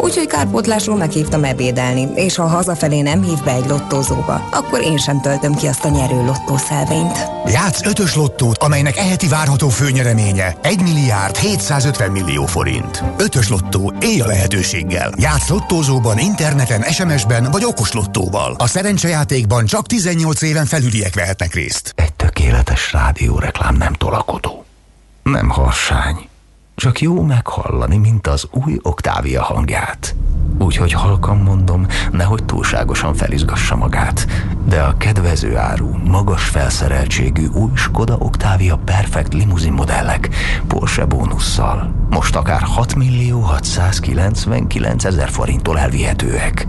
P: Úgyhogy kárpótlásról meghívtam ebédelni, és ha hazafelé nem hív be egy lottózóba, akkor én sem töltöm ki azt a nyerő lottószelvényt.
Q: Játsz ötös lottót, amelynek eheti várható főnyereménye 1 milliárd 750 millió forint. Ötös lottó, élj a lehetőséggel. Játsz lottózóban, interneten, SMS-ben vagy okos lottóval. A szerencsejátékban csak 18 éven felüliek emberek vehetnek részt.
R: Egy tökéletes rádióreklám nem tolakodó. Nem harsány. Csak jó meghallani, mint az új Oktávia hangját. Úgyhogy halkan mondom, nehogy túlságosan felizgassa magát. De a kedvező áru, magas felszereltségű új Skoda Octavia Perfect limuzin modellek Porsche bónusszal most akár 6 millió 699 ezer forinttól elvihetőek.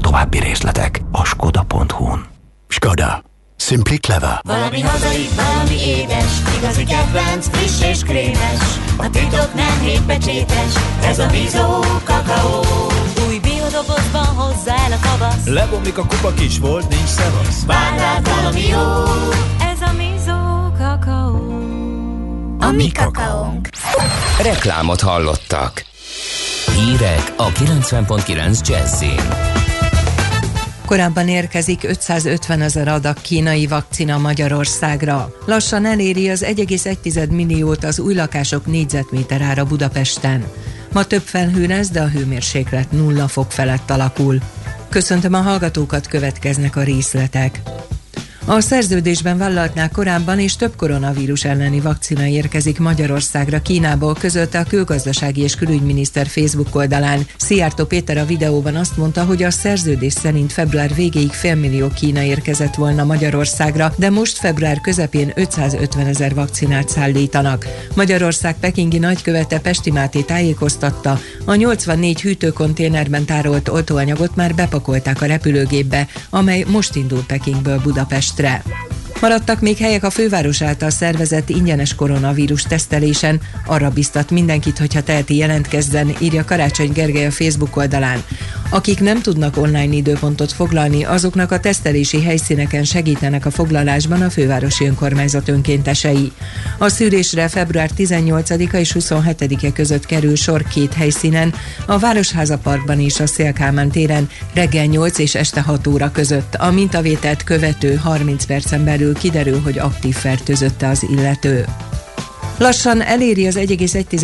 R: További részletek a skoda.hu-n.
Q: Simply clever.
S: Valami hazai, valami édes, igazi kedvenc, friss és krémes. A titok nem hétpecsétes, ez a Bizó kakaó. Új biodobozban hozza el a tavasz.
T: Lebomlik a kupa kis volt, nincs szevasz.
S: Vár valami jó, ez a Bizó kakaó.
A: A mi kakaónk. Reklámot hallottak. Hírek a 90.9 Jazzin.
E: Korábban érkezik 550 ezer adag kínai vakcina Magyarországra. Lassan eléri az 1,1 milliót az új lakások négyzetméter ára Budapesten. Ma több felhő lesz, de a hőmérséklet nulla fok felett alakul. Köszöntöm a hallgatókat, következnek a részletek. A szerződésben vállaltnál korábban és több koronavírus elleni vakcina érkezik Magyarországra Kínából, közölte a külgazdasági és külügyminiszter Facebook oldalán. Szijjártó Péter a videóban azt mondta, hogy a szerződés szerint február végéig félmillió Kína érkezett volna Magyarországra, de most február közepén 550 ezer vakcinát szállítanak. Magyarország pekingi nagykövete Pesti Máté tájékoztatta, a 84 hűtőkonténerben tárolt oltóanyagot már bepakolták a repülőgépbe, amely most indul Pekingből Budapest Budapestre. Maradtak még helyek a főváros által szervezett ingyenes koronavírus tesztelésen. Arra biztat mindenkit, hogyha teheti jelentkezzen, írja Karácsony Gergely a Facebook oldalán. Akik nem tudnak online időpontot foglalni, azoknak a tesztelési helyszíneken segítenek a foglalásban a fővárosi önkormányzat önkéntesei. A szűrésre február 18-a és 27-e között kerül sor két helyszínen, a Városháza Parkban és a Szélkámán téren reggel 8 és este 6 óra között. A mintavételt követő 30 percen belül kiderül, hogy aktív fertőzötte az illető. Lassan eléri az 1,1